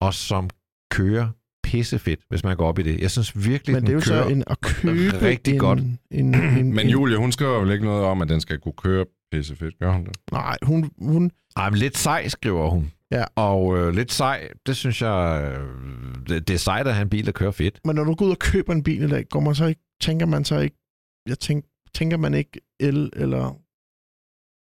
og som kører pissefedt, hvis man går op i det. Jeg synes virkelig, Men det er jo den kører så en, at købe rigtig en, godt. En, en, Men en, Julie, hun skriver vel ikke noget om, at den skal kunne køre pissefedt, gør hun det? Nej, hun, hun, Ej, men lidt sej, skriver hun. Ja. Og øh, lidt sej, det synes jeg, øh, det, det er sejt at have en bil, der kører fedt. men når du går ud og køber en bil i dag, går man så ikke, tænker man så ikke, jeg tænk, tænker man ikke el eller...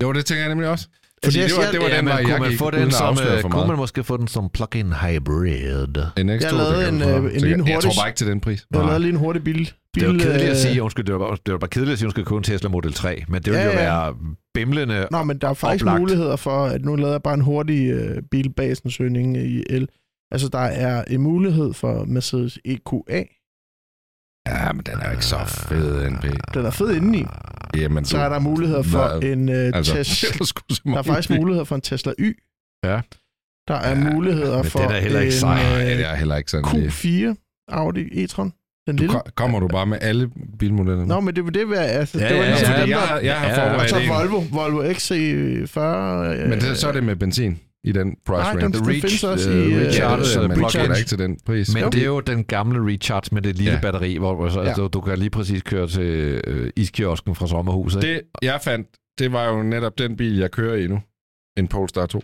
Jo, det tænker jeg nemlig også. Altså, Fordi jeg- det var, jeg- det var ja, den men vej, kunne jeg man gik, få den som, øh, kunne man måske få den som plug-in hybrid? En Jeg X2, lavede en, få. øh, en lille Jeg hurtig- tror bare ikke til den pris. Jeg lavede lige en hurtig bil. bil Det er jo kedeligt at øh, sige, undskyld, det var, bare- det var bare kedeligt at sige, at hun skal købe en Tesla Model 3, men det ville Ja, jo være bimlende. Nå, men der er faktisk oplagt. muligheder for, at nu lavede jeg bare en hurtig øh, bilbasensøgning i el. Altså, der er en mulighed for Mercedes EQA. Ja, men den er ikke så fed, NP. Den er fed indeni. Jamen, Så er der muligheder for Hvad? en øh, altså, Tesla. der, er faktisk biler. muligheder for en Tesla Y. Ja. Der er Ja, muligheder for det er heller ikke en. Nej, øh, det er heller ikke sådan lige. Q4 Audi e-tron. Den Du, lille. ko- kommer du bare med alle bilmodellerne? Nå, men det det, var, altså, Ja, det var ja, ja, jeg, jeg har Ja, forberedt Og så en. Volvo, Volvo XC40. Øh, Men det, så er det med benzin i den price Nej, range. den, The den Reach, findes også øh, i... øh, Recharge, ja, øh, men plug-in. det er ikke til den pris. Men Jo. det er jo den gamle Recharge med det lille Ja. batteri, hvor hvor så, Ja. altså, du kan lige præcis køre til øh, iskiosken fra sommerhuset. ikke? det, jeg fandt, det var jo netop den bil, jeg kører i nu. En Polestar 2.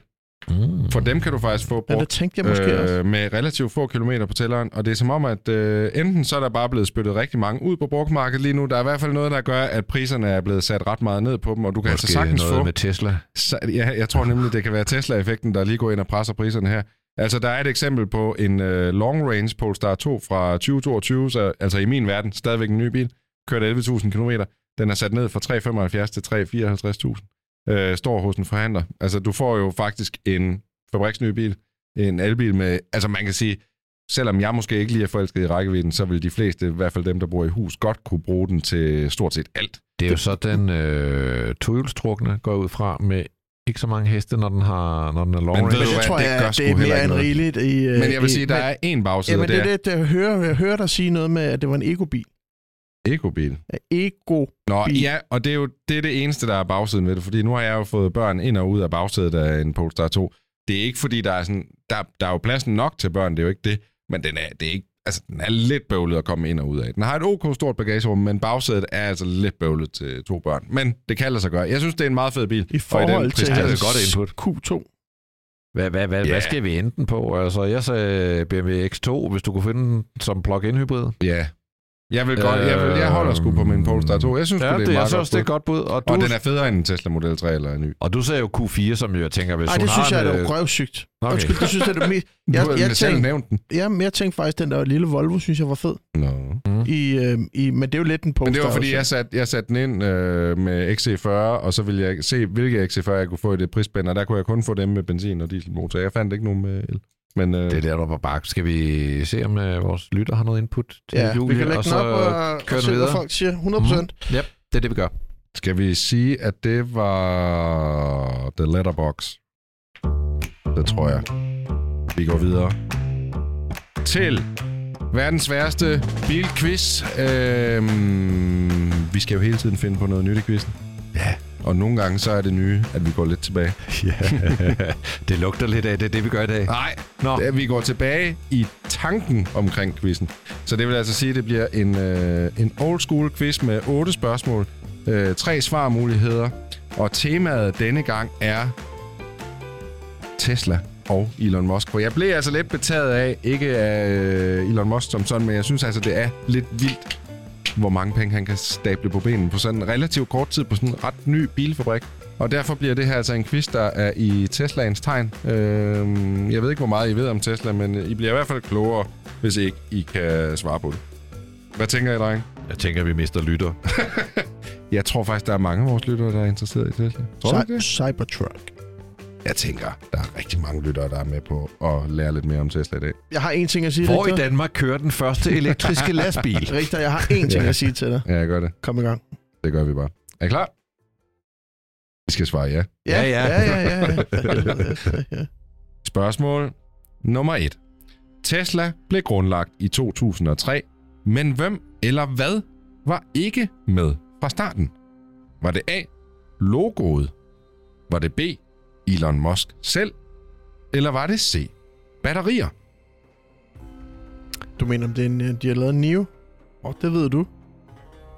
Mm. For dem kan du faktisk få Ja, brugt det tænkte jeg måske også. øh, med relativt få kilometer på tælleren. Og det er som om, at øh, enten så er der bare blevet spyttet rigtig mange ud på brugtmarkedet lige nu. Der er i hvert fald noget, der gør, at priserne er blevet sat ret meget ned på dem. Og du kan Måske altså sagtens noget få... med Tesla. Så, ja, jeg tror nemlig, det kan være Tesla-effekten, der lige går ind og presser priserne her. Altså, der er et eksempel på en øh, long range Polestar 2 fra 2022, så, altså i min verden, stadigvæk en ny bil, kørt 11.000 km. Den er sat ned fra 3,75 til 3,54.000. Øh, står hos en forhandler. Altså, du får jo faktisk en fabriksny bil, en elbil med, altså man kan sige, selvom jeg måske ikke lige er forelsket i rækkevidden, så vil de fleste, i hvert fald dem, der bor i hus, godt kunne bruge den til stort set alt. Det er jo så den øh, tohjulstrukne går ud fra med ikke så mange heste, når den, har, når den er long Men ved range. du Det hvad, tror det jeg, gør det er mere end rigeligt. I, øh, Men jeg vil i- sige, der men- er en bagside, Jamen, det det er er det, jeg hører, jeg hører dig sige noget med, at det var en ekobil. Ekobil. Ja, Ego. Nå, Bil. ja, og det er jo det, er det eneste, der er bagsiden ved det, fordi nu har jeg jo fået børn ind og ud af bagsædet af en Polestar 2. Det er ikke, fordi der er sådan, der, der er jo pladsen nok til børn, det er jo ikke det, men den er, det er ikke, altså, den er lidt bøvlet at komme ind og ud af. Den har et ok stort bagagerum, men bagsædet er altså lidt bøvlet til to børn. Men det kan lade sig gøre. Jeg synes, det er en meget fed bil. I forhold til Ja, det er godt input. Q2. Hvad, hvad, hvad, Ja. hvad skal vi ende den på? Altså, jeg sagde BMW X2, hvis du kunne finde den som plug-in hybrid. Ja. Jeg vil godt, jeg, vil, jeg holder sgu på min Polestar 2. Jeg synes, ja, ja, det er det, et jeg meget synes godt også, det er godt bud. Og du, Og den er federe end en Tesla Model 3 eller en ny. og du sagde jo Q4, som jo jeg tænker, hvis hun det synes har jeg en, er øh, da røvsygt. Okay. Undskyld, det synes jeg er det mest... Du Jeg, jeg, selv tænkte, nævnt den. ja, men jeg tænkte faktisk, den der lille Volvo, synes jeg var fed. Nå. I, øh, i, men det er jo lidt en Polestar. Men det var fordi, også. jeg satte, jeg satte den ind øh, med XC40, og så ville jeg se, hvilke XC40 jeg kunne få i det prisspænd, og der kunne jeg kun få dem med benzin og dieselmotor. Jeg fandt ikke nogen med el. Men øh, Det er der, der var bak. Skal vi se, om uh, vores lytter har noget input til Ja, Julie? vi kan lægge og den så op og, og den se, hvad videre. folk siger. 100 procent. Mm. Yep, det er det, vi gør. skal vi sige, at det var The Letterbox? Det tror jeg. Vi går videre til verdens sværeste bilquiz. Øhm, vi skal jo hele tiden finde på noget nyt i quizzen. Ja. Og nogle gange så er det nye, at vi går lidt tilbage. ja. det lugter lidt af, det er det, vi gør i dag. Nej, Nå. Da vi går tilbage i tanken omkring quizzen. Så det vil altså sige, at det bliver en, øh, en old school quiz med otte spørgsmål, øh, tre svarmuligheder, og temaet denne gang er Tesla og Elon Musk. For jeg blev altså lidt betaget af, ikke af øh, Elon Musk som sådan, men jeg synes altså, det er lidt vildt, hvor mange penge han kan stable på benen på sådan en relativt kort tid på sådan en ret ny bilfabrik. Og derfor bliver det her altså en quiz, der er i Teslaens tegn. Øhm, jeg ved ikke, hvor meget I ved om Tesla, men I bliver i hvert fald klogere, hvis ikke I kan svare på det. Hvad tænker I, dreng? Jeg tænker, at vi mister lytter. Jeg tror faktisk, der er mange af vores lyttere, der er interesseret i Tesla. Tror ikke det? Cybertruck. Jeg tænker, der er rigtig mange lyttere, der er med på at lære lidt mere om Tesla i dag. Jeg har en ting at sige, Hvor i Richter. Danmark kører den første elektriske lastbil? Richter, jeg har én ting Ja. at sige til dig. Ja, jeg gør det. Kom i gang. Det gør vi bare. Er I klar? Vi skal svare ja. Ja, ja. ja, ja, ja, ja. ja. Spørgsmål nummer 1. Tesla blev grundlagt i 2003, men hvem eller hvad var ikke med fra starten? Var det A. Logoet? Var det B. Elon Musk selv? Eller var det C. Batterier? Du mener, om det er en, øh, de har lavet en Neo? Åh, oh, det ved du.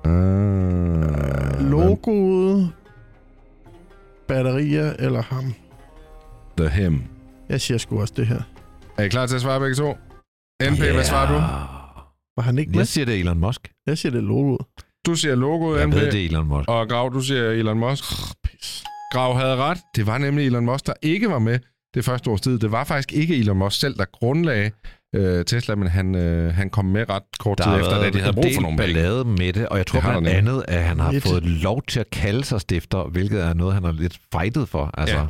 Uh, Logoet, batterier eller ham? The Him. Jeg siger sgu også det her. Er I klar til at svare begge to? NP, yeah. hvad svarer du? Var han ikke med? Jeg siger, det Elon Musk. Jeg siger, det logoet. Du siger logoet, Jeg NP. ved, det Elon Musk. Og Grav, du siger Elon Musk. Pis. Grav havde ret. Det var nemlig Elon Musk, der ikke var med det første års tid. Det var faktisk ikke Elon Musk selv, der grundlagde øh, Tesla, men han, øh, han kom med ret kort Der tid efter, da de havde en brug for nogle penge. ballade med det, og jeg tror Det blandt andet, at han har Lidt. fået lov til at kalde sig stifter, hvilket er noget, han har lidt fightet for. Altså, Ja.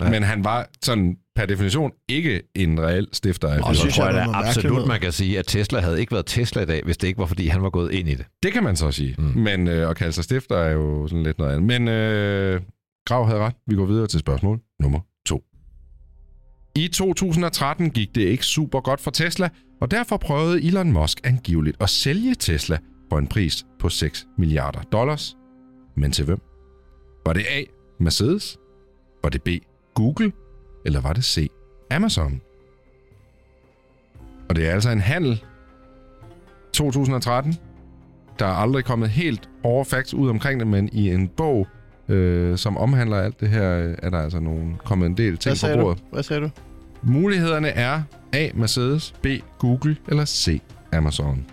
Ja. Men han var sådan per definition ikke en reel stifter af Og synes tror jeg, jeg er da absolut, man kan sige, at Tesla havde ikke været Tesla i dag, hvis det ikke var, fordi han var gået ind i det. Det kan man så sige. Mm. Men øh, at kalde sig stifter er jo sådan lidt noget andet. Men øh, Grav havde ret. Vi går videre til spørgsmål nummer to. I 2013 gik det ikke super godt for Tesla, og derfor prøvede Elon Musk angiveligt at sælge Tesla for en pris på 6 milliarder dollars. Men til hvem? Var det A. Mercedes? Var det B. Google? Eller var det C. Amazon? Og det er altså en handel 2013, der er aldrig kommet helt hårde facts ud omkring det, men i en bog, øh, som omhandler alt det her, øh, er der altså nogle, kommet en del ting på sagde du? bordet. Hvad sagde du? Mulighederne er A. Mercedes, B. Google eller C. Amazon.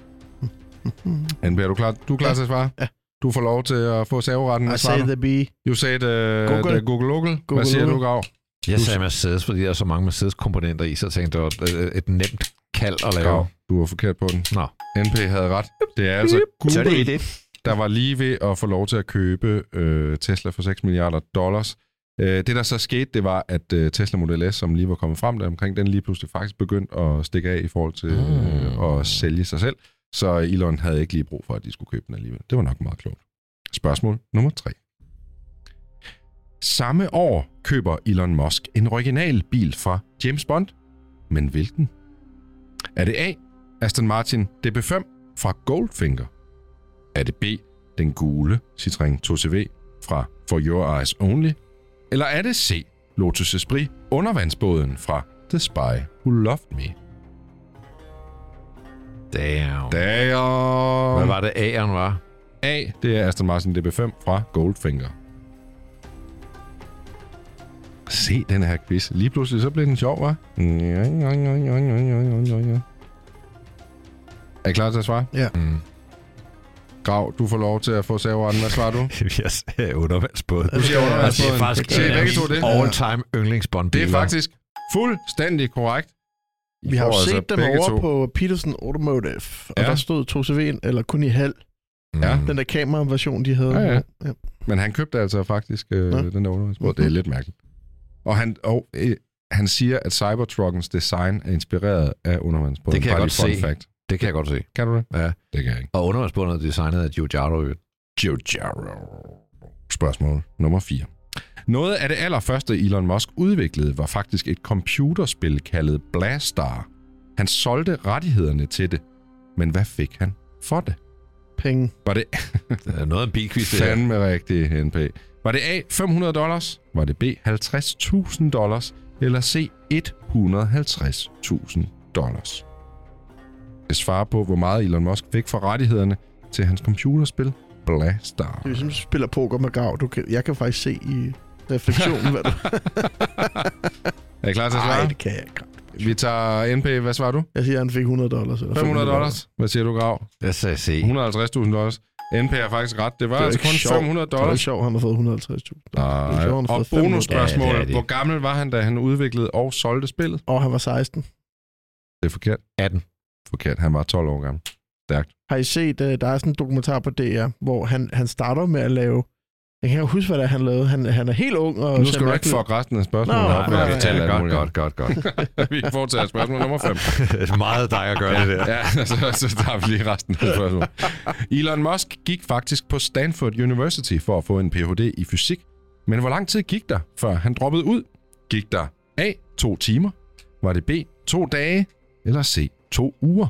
NB, er du klar, du er klar Ja. til at svare? Ja. Du får lov til at få serveretten. I say the bee. You said uh, Google. Google. Google, Google. Hvad Google, siger Google. du, Gav? Jeg sagde Mercedes, fordi der er så mange Mercedes-komponenter i, så jeg tænkte, det var et, et nemt kald at lave. Gav, du var forkert på den. Nå, NP havde ret. Det er altså så er Google, det det. Der var lige ved at få lov til at købe øh, Tesla for 6 milliarder dollars. Øh, det, der så skete, det var, at øh, Tesla Model S, som lige var kommet frem der omkring, den lige pludselig faktisk begyndte at stikke af i forhold til øh, Mm. at sælge sig selv. Så Elon havde ikke lige brug for, at de skulle købe den alligevel. Det var nok meget klogt. Spørgsmål nummer 3. Samme år køber Elon Musk en original bil fra James Bond. Men hvilken? Er det A. Aston Martin DB5 fra Goldfinger? Er det B. Den gule Citroën 2CV fra For Your Eyes Only? Eller er det C. Lotus Esprit undervandsbåden fra The Spy Who Loved Me? Damn. Damn! Hvad var det, A'eren var? A, det er Aston Martin DB5 fra Goldfinger. Se den her quiz. Lige pludselig så bliver den sjov, hva'? Er I klar til at svare? Ja. Mm. Grav, du får lov til at få serveren. Hvad svarer du? Jeg siger undervandsbåd. Du siger undervandsbåden. Det er faktisk Siger I begge to det? all-time yndlingsbånd. Det er faktisk fuldstændig korrekt. Vi har jo får set altså dem over to. på Peterson Automotive, og Ja. der stod 2CV'en, eller kun i halv. Ja. Den der kamera-version, de havde. Ja, ja. ja. Men han købte altså faktisk øh, Nå. den der undervandsbåd. Det er lidt mærkeligt. Og han, og, øh, han siger, at Cybertruckens design er inspireret af undervandsbåden. Det kan jeg Bare godt se. Fact. Det kan jeg godt se. Kan du det? Ja. Det kan jeg ikke. Og undervandsbåndet er designet af Giugiaro. jo. Giugiaro. Spørgsmål nummer 4. Noget af det allerførste Elon Musk udviklede var faktisk et computerspil kaldet Blastar. Han solgte rettighederne til det. Men hvad fik han for det? Penge. Var det Det er noget af en bilquiz, det fandme rigtigt, NP? Var det A. 500 dollars? Var det B. 50.000 dollars? Eller C. 150.000 dollars? Jeg svarer på, hvor meget Elon Musk fik for rettighederne til hans computerspil Blastar. Det er ligesom, du spiller poker med grav. Du kan, jeg kan faktisk se i refleksionen, hvad du... Er I klar til at Nej, svare? det kan jeg ikke. Vi tager NP. Hvad svarer du? Jeg siger, at han fik 100 dollars. Eller 500 dollars. Hvad siger du, Grav? Jeg sagde C. 150.000 dollars. NP er faktisk ret. Det var Det altså kun sjovt. 500 Det er dollars. ikke sjovt, han har fået 150.000. Det er Nej. Og fået 500 bonusspørgsmål. Ja, det det. Hvor gammel var han, da han udviklede og solgte spillet? Og han var 16. Det er forkert. 18. Forkert. Han var 12 år gammel. Har I set, uh, der er sådan en dokumentar på DR, hvor han, han starter med at lave... Jeg kan ikke huske, hvad det er, han lavede. Han, han er helt ung og... Nu skal du ikke fuck resten af spørgsmålet Nå, op. nej, nej, fortæller Ja, alt godt, godt, godt, godt. Vi fortsætter spørgsmål nummer 5. det er meget dig at gøre det der. Ja, så, så tager vi lige resten af spørgsmålet. Elon Musk gik faktisk på Stanford University for at få en Ph.D. i fysik. Men hvor lang tid gik der, før han droppede ud? Gik der A. To timer? Var det B. To dage? Eller C. To uger?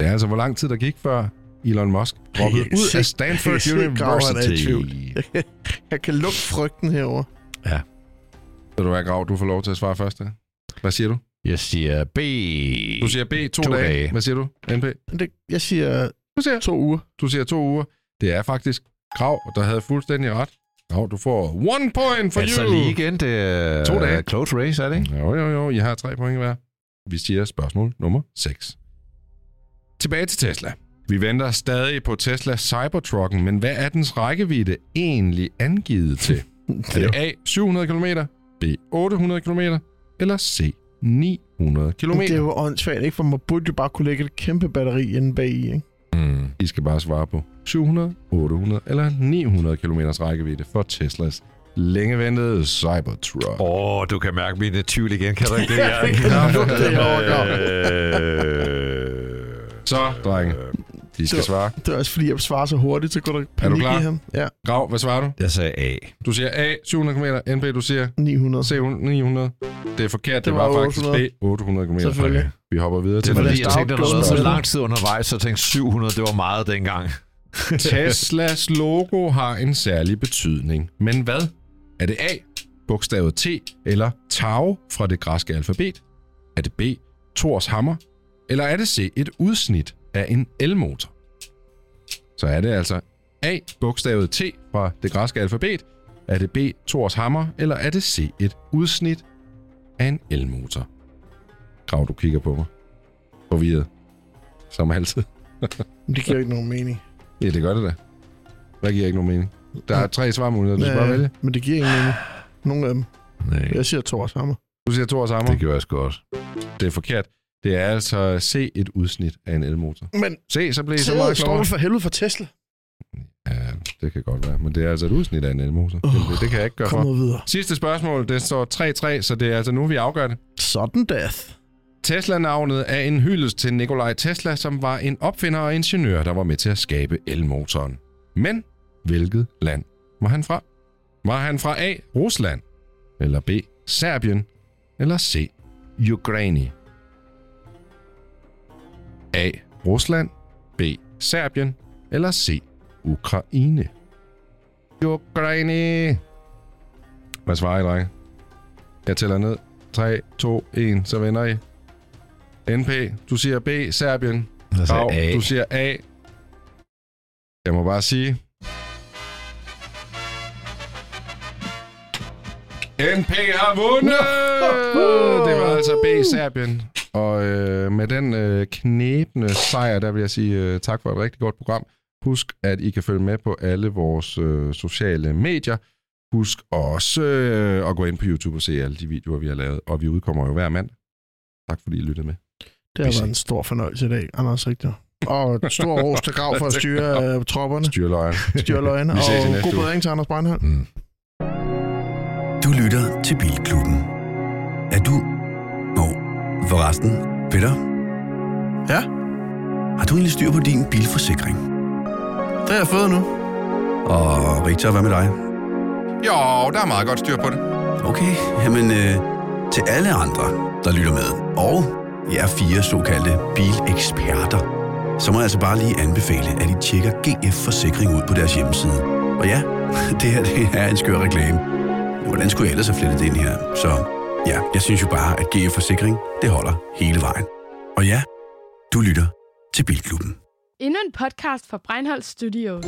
Det er altså, hvor lang tid der gik, før Elon Musk droppede Jeg ud af Stanford jeg er University. tvivl. Jeg kan lugte frygten herover. Så du er Grav, du får lov til at svare først. ja. Hvad siger du? Jeg siger B. Du siger B. To, To dage. dage. Hvad siger du, NP? Det, jeg siger Du siger to uger. Du siger to uger. Det er faktisk Grav, der havde fuldstændig ret. Grav, du får one point for altså you. lige igen, det er To dage. close race, er det ikke? Jo, jo, jo. I har tre point hver. Vi siger spørgsmål nummer 6. Tilbage til Tesla. Vi venter stadig på Tesla Cybertrucken, men hvad er dens rækkevidde egentlig angivet til? er det A. 700 km, B. 800 km, eller C. 900 km? Det er jo åndssvagt, ikke? For man burde jo bare kunne lægge et kæmpe batteri inde bag i, ikke? Mm. I skal bare svare på 700, 800 eller 900 km rækkevidde for Teslas længe ventede Cybertruck. Åh, oh, du kan mærke min tvivl igen, kan du ikke det? Jeg kan lugte det herovre, Øh, Så, drenge, de skal Det- svare. Det er også fordi, jeg svarer så hurtigt, så går der Er du panik klar? i ham. Ja, Grav, hvad svarer du? Jeg sagde A. Du siger A, 700 km. NP, du siger 900. C, 900. Det er forkert, det, Det var, var faktisk 800. B, 800 km. Selvfølgelig. Vi hopper videre Det til er var fordi, da jeg tænkte, der var så lang tid undervejs, så jeg tænkte 700, det var meget dengang. Teslas logo har en særlig betydning. Men hvad? Er det A, bogstavet T, eller Tau fra det græske alfabet? Er det B, Thors hammer? Eller er det C, et udsnit af en elmotor? Så er det altså A, bogstavet T fra det græske alfabet. Er det B, Thors hammer? Eller er det C, et udsnit af en elmotor? Grav, du kigger på mig. Forvirret. Som altid. Det giver ikke nogen mening. Ja, det gør det da. Hvad giver ikke nogen mening? Der er tre svarmuligheder, du skal bare vælge. men det giver ikke mening. Nogle af dem. Nej, Jeg siger Thor Sammer. Du siger Thor Sammer. det gjorde jeg sgu også. Det er forkert. Det er altså C, et udsnit af en elmotor. Men C, så bliver I så meget klogere. for helvede for Tesla. Ja, det kan godt være. Men det er altså et udsnit af en elmotor. Åh, det, det kan jeg ikke gøre for. videre. Sidste spørgsmål, det står 3-3, så det er altså nu, vi afgør det. Sudden death. Tesla-navnet er en hyldest til Nikolaj Tesla, som var en opfinder og ingeniør, der var med til at skabe elmotoren. Men hvilket land var han fra? Var han fra A. Rusland, eller B. Serbien, eller C. Ukraine? A. Rusland, B. Serbien, eller C. Ukraine? Ukraine. Hvad svarer I, drenge? Jeg tæller ned. 3, 2, 1, så vender I. NP, du siger B, Serbien. Jeg A. du siger A. Jeg må bare sige... NP har vundet! Det var altså B, Serbien. Og øh, med den øh, knæbende sejr, der vil jeg sige øh, tak for et rigtig godt program. Husk, at I kan følge med på alle vores øh, sociale medier. Husk også øh, at gå ind på YouTube og se alle de videoer, vi har lavet. Og vi udkommer jo hver mand. Tak fordi I lyttede med. Det har Vi været en stor fornøjelse i dag, Anders Richter. Og et stor ros til Grav for at styre øh, tropperne, Styrløjen. i Og god bedring til Anders Breinholt. Du lytter til Bilklubben. Er du... Forresten, Peter, Ja, har du egentlig styr på din bilforsikring? det har jeg fået nu. Og Richard, hvad med dig? Jo, der er meget godt styr på det. Okay, jamen øh, til alle andre, der lytter med, og jer fire såkaldte bileksperter, så må jeg altså bare lige anbefale, at I tjekker GF Forsikring ud på deres hjemmeside. Og ja, det her det er en skør reklame. Hvordan skulle jeg ellers have flettet det ind her? Så ja, jeg synes jo bare, at GF Forsikring, det holder hele vejen. Og ja, du lytter til Bilklubben. Endnu en podcast fra Breinholt Studios.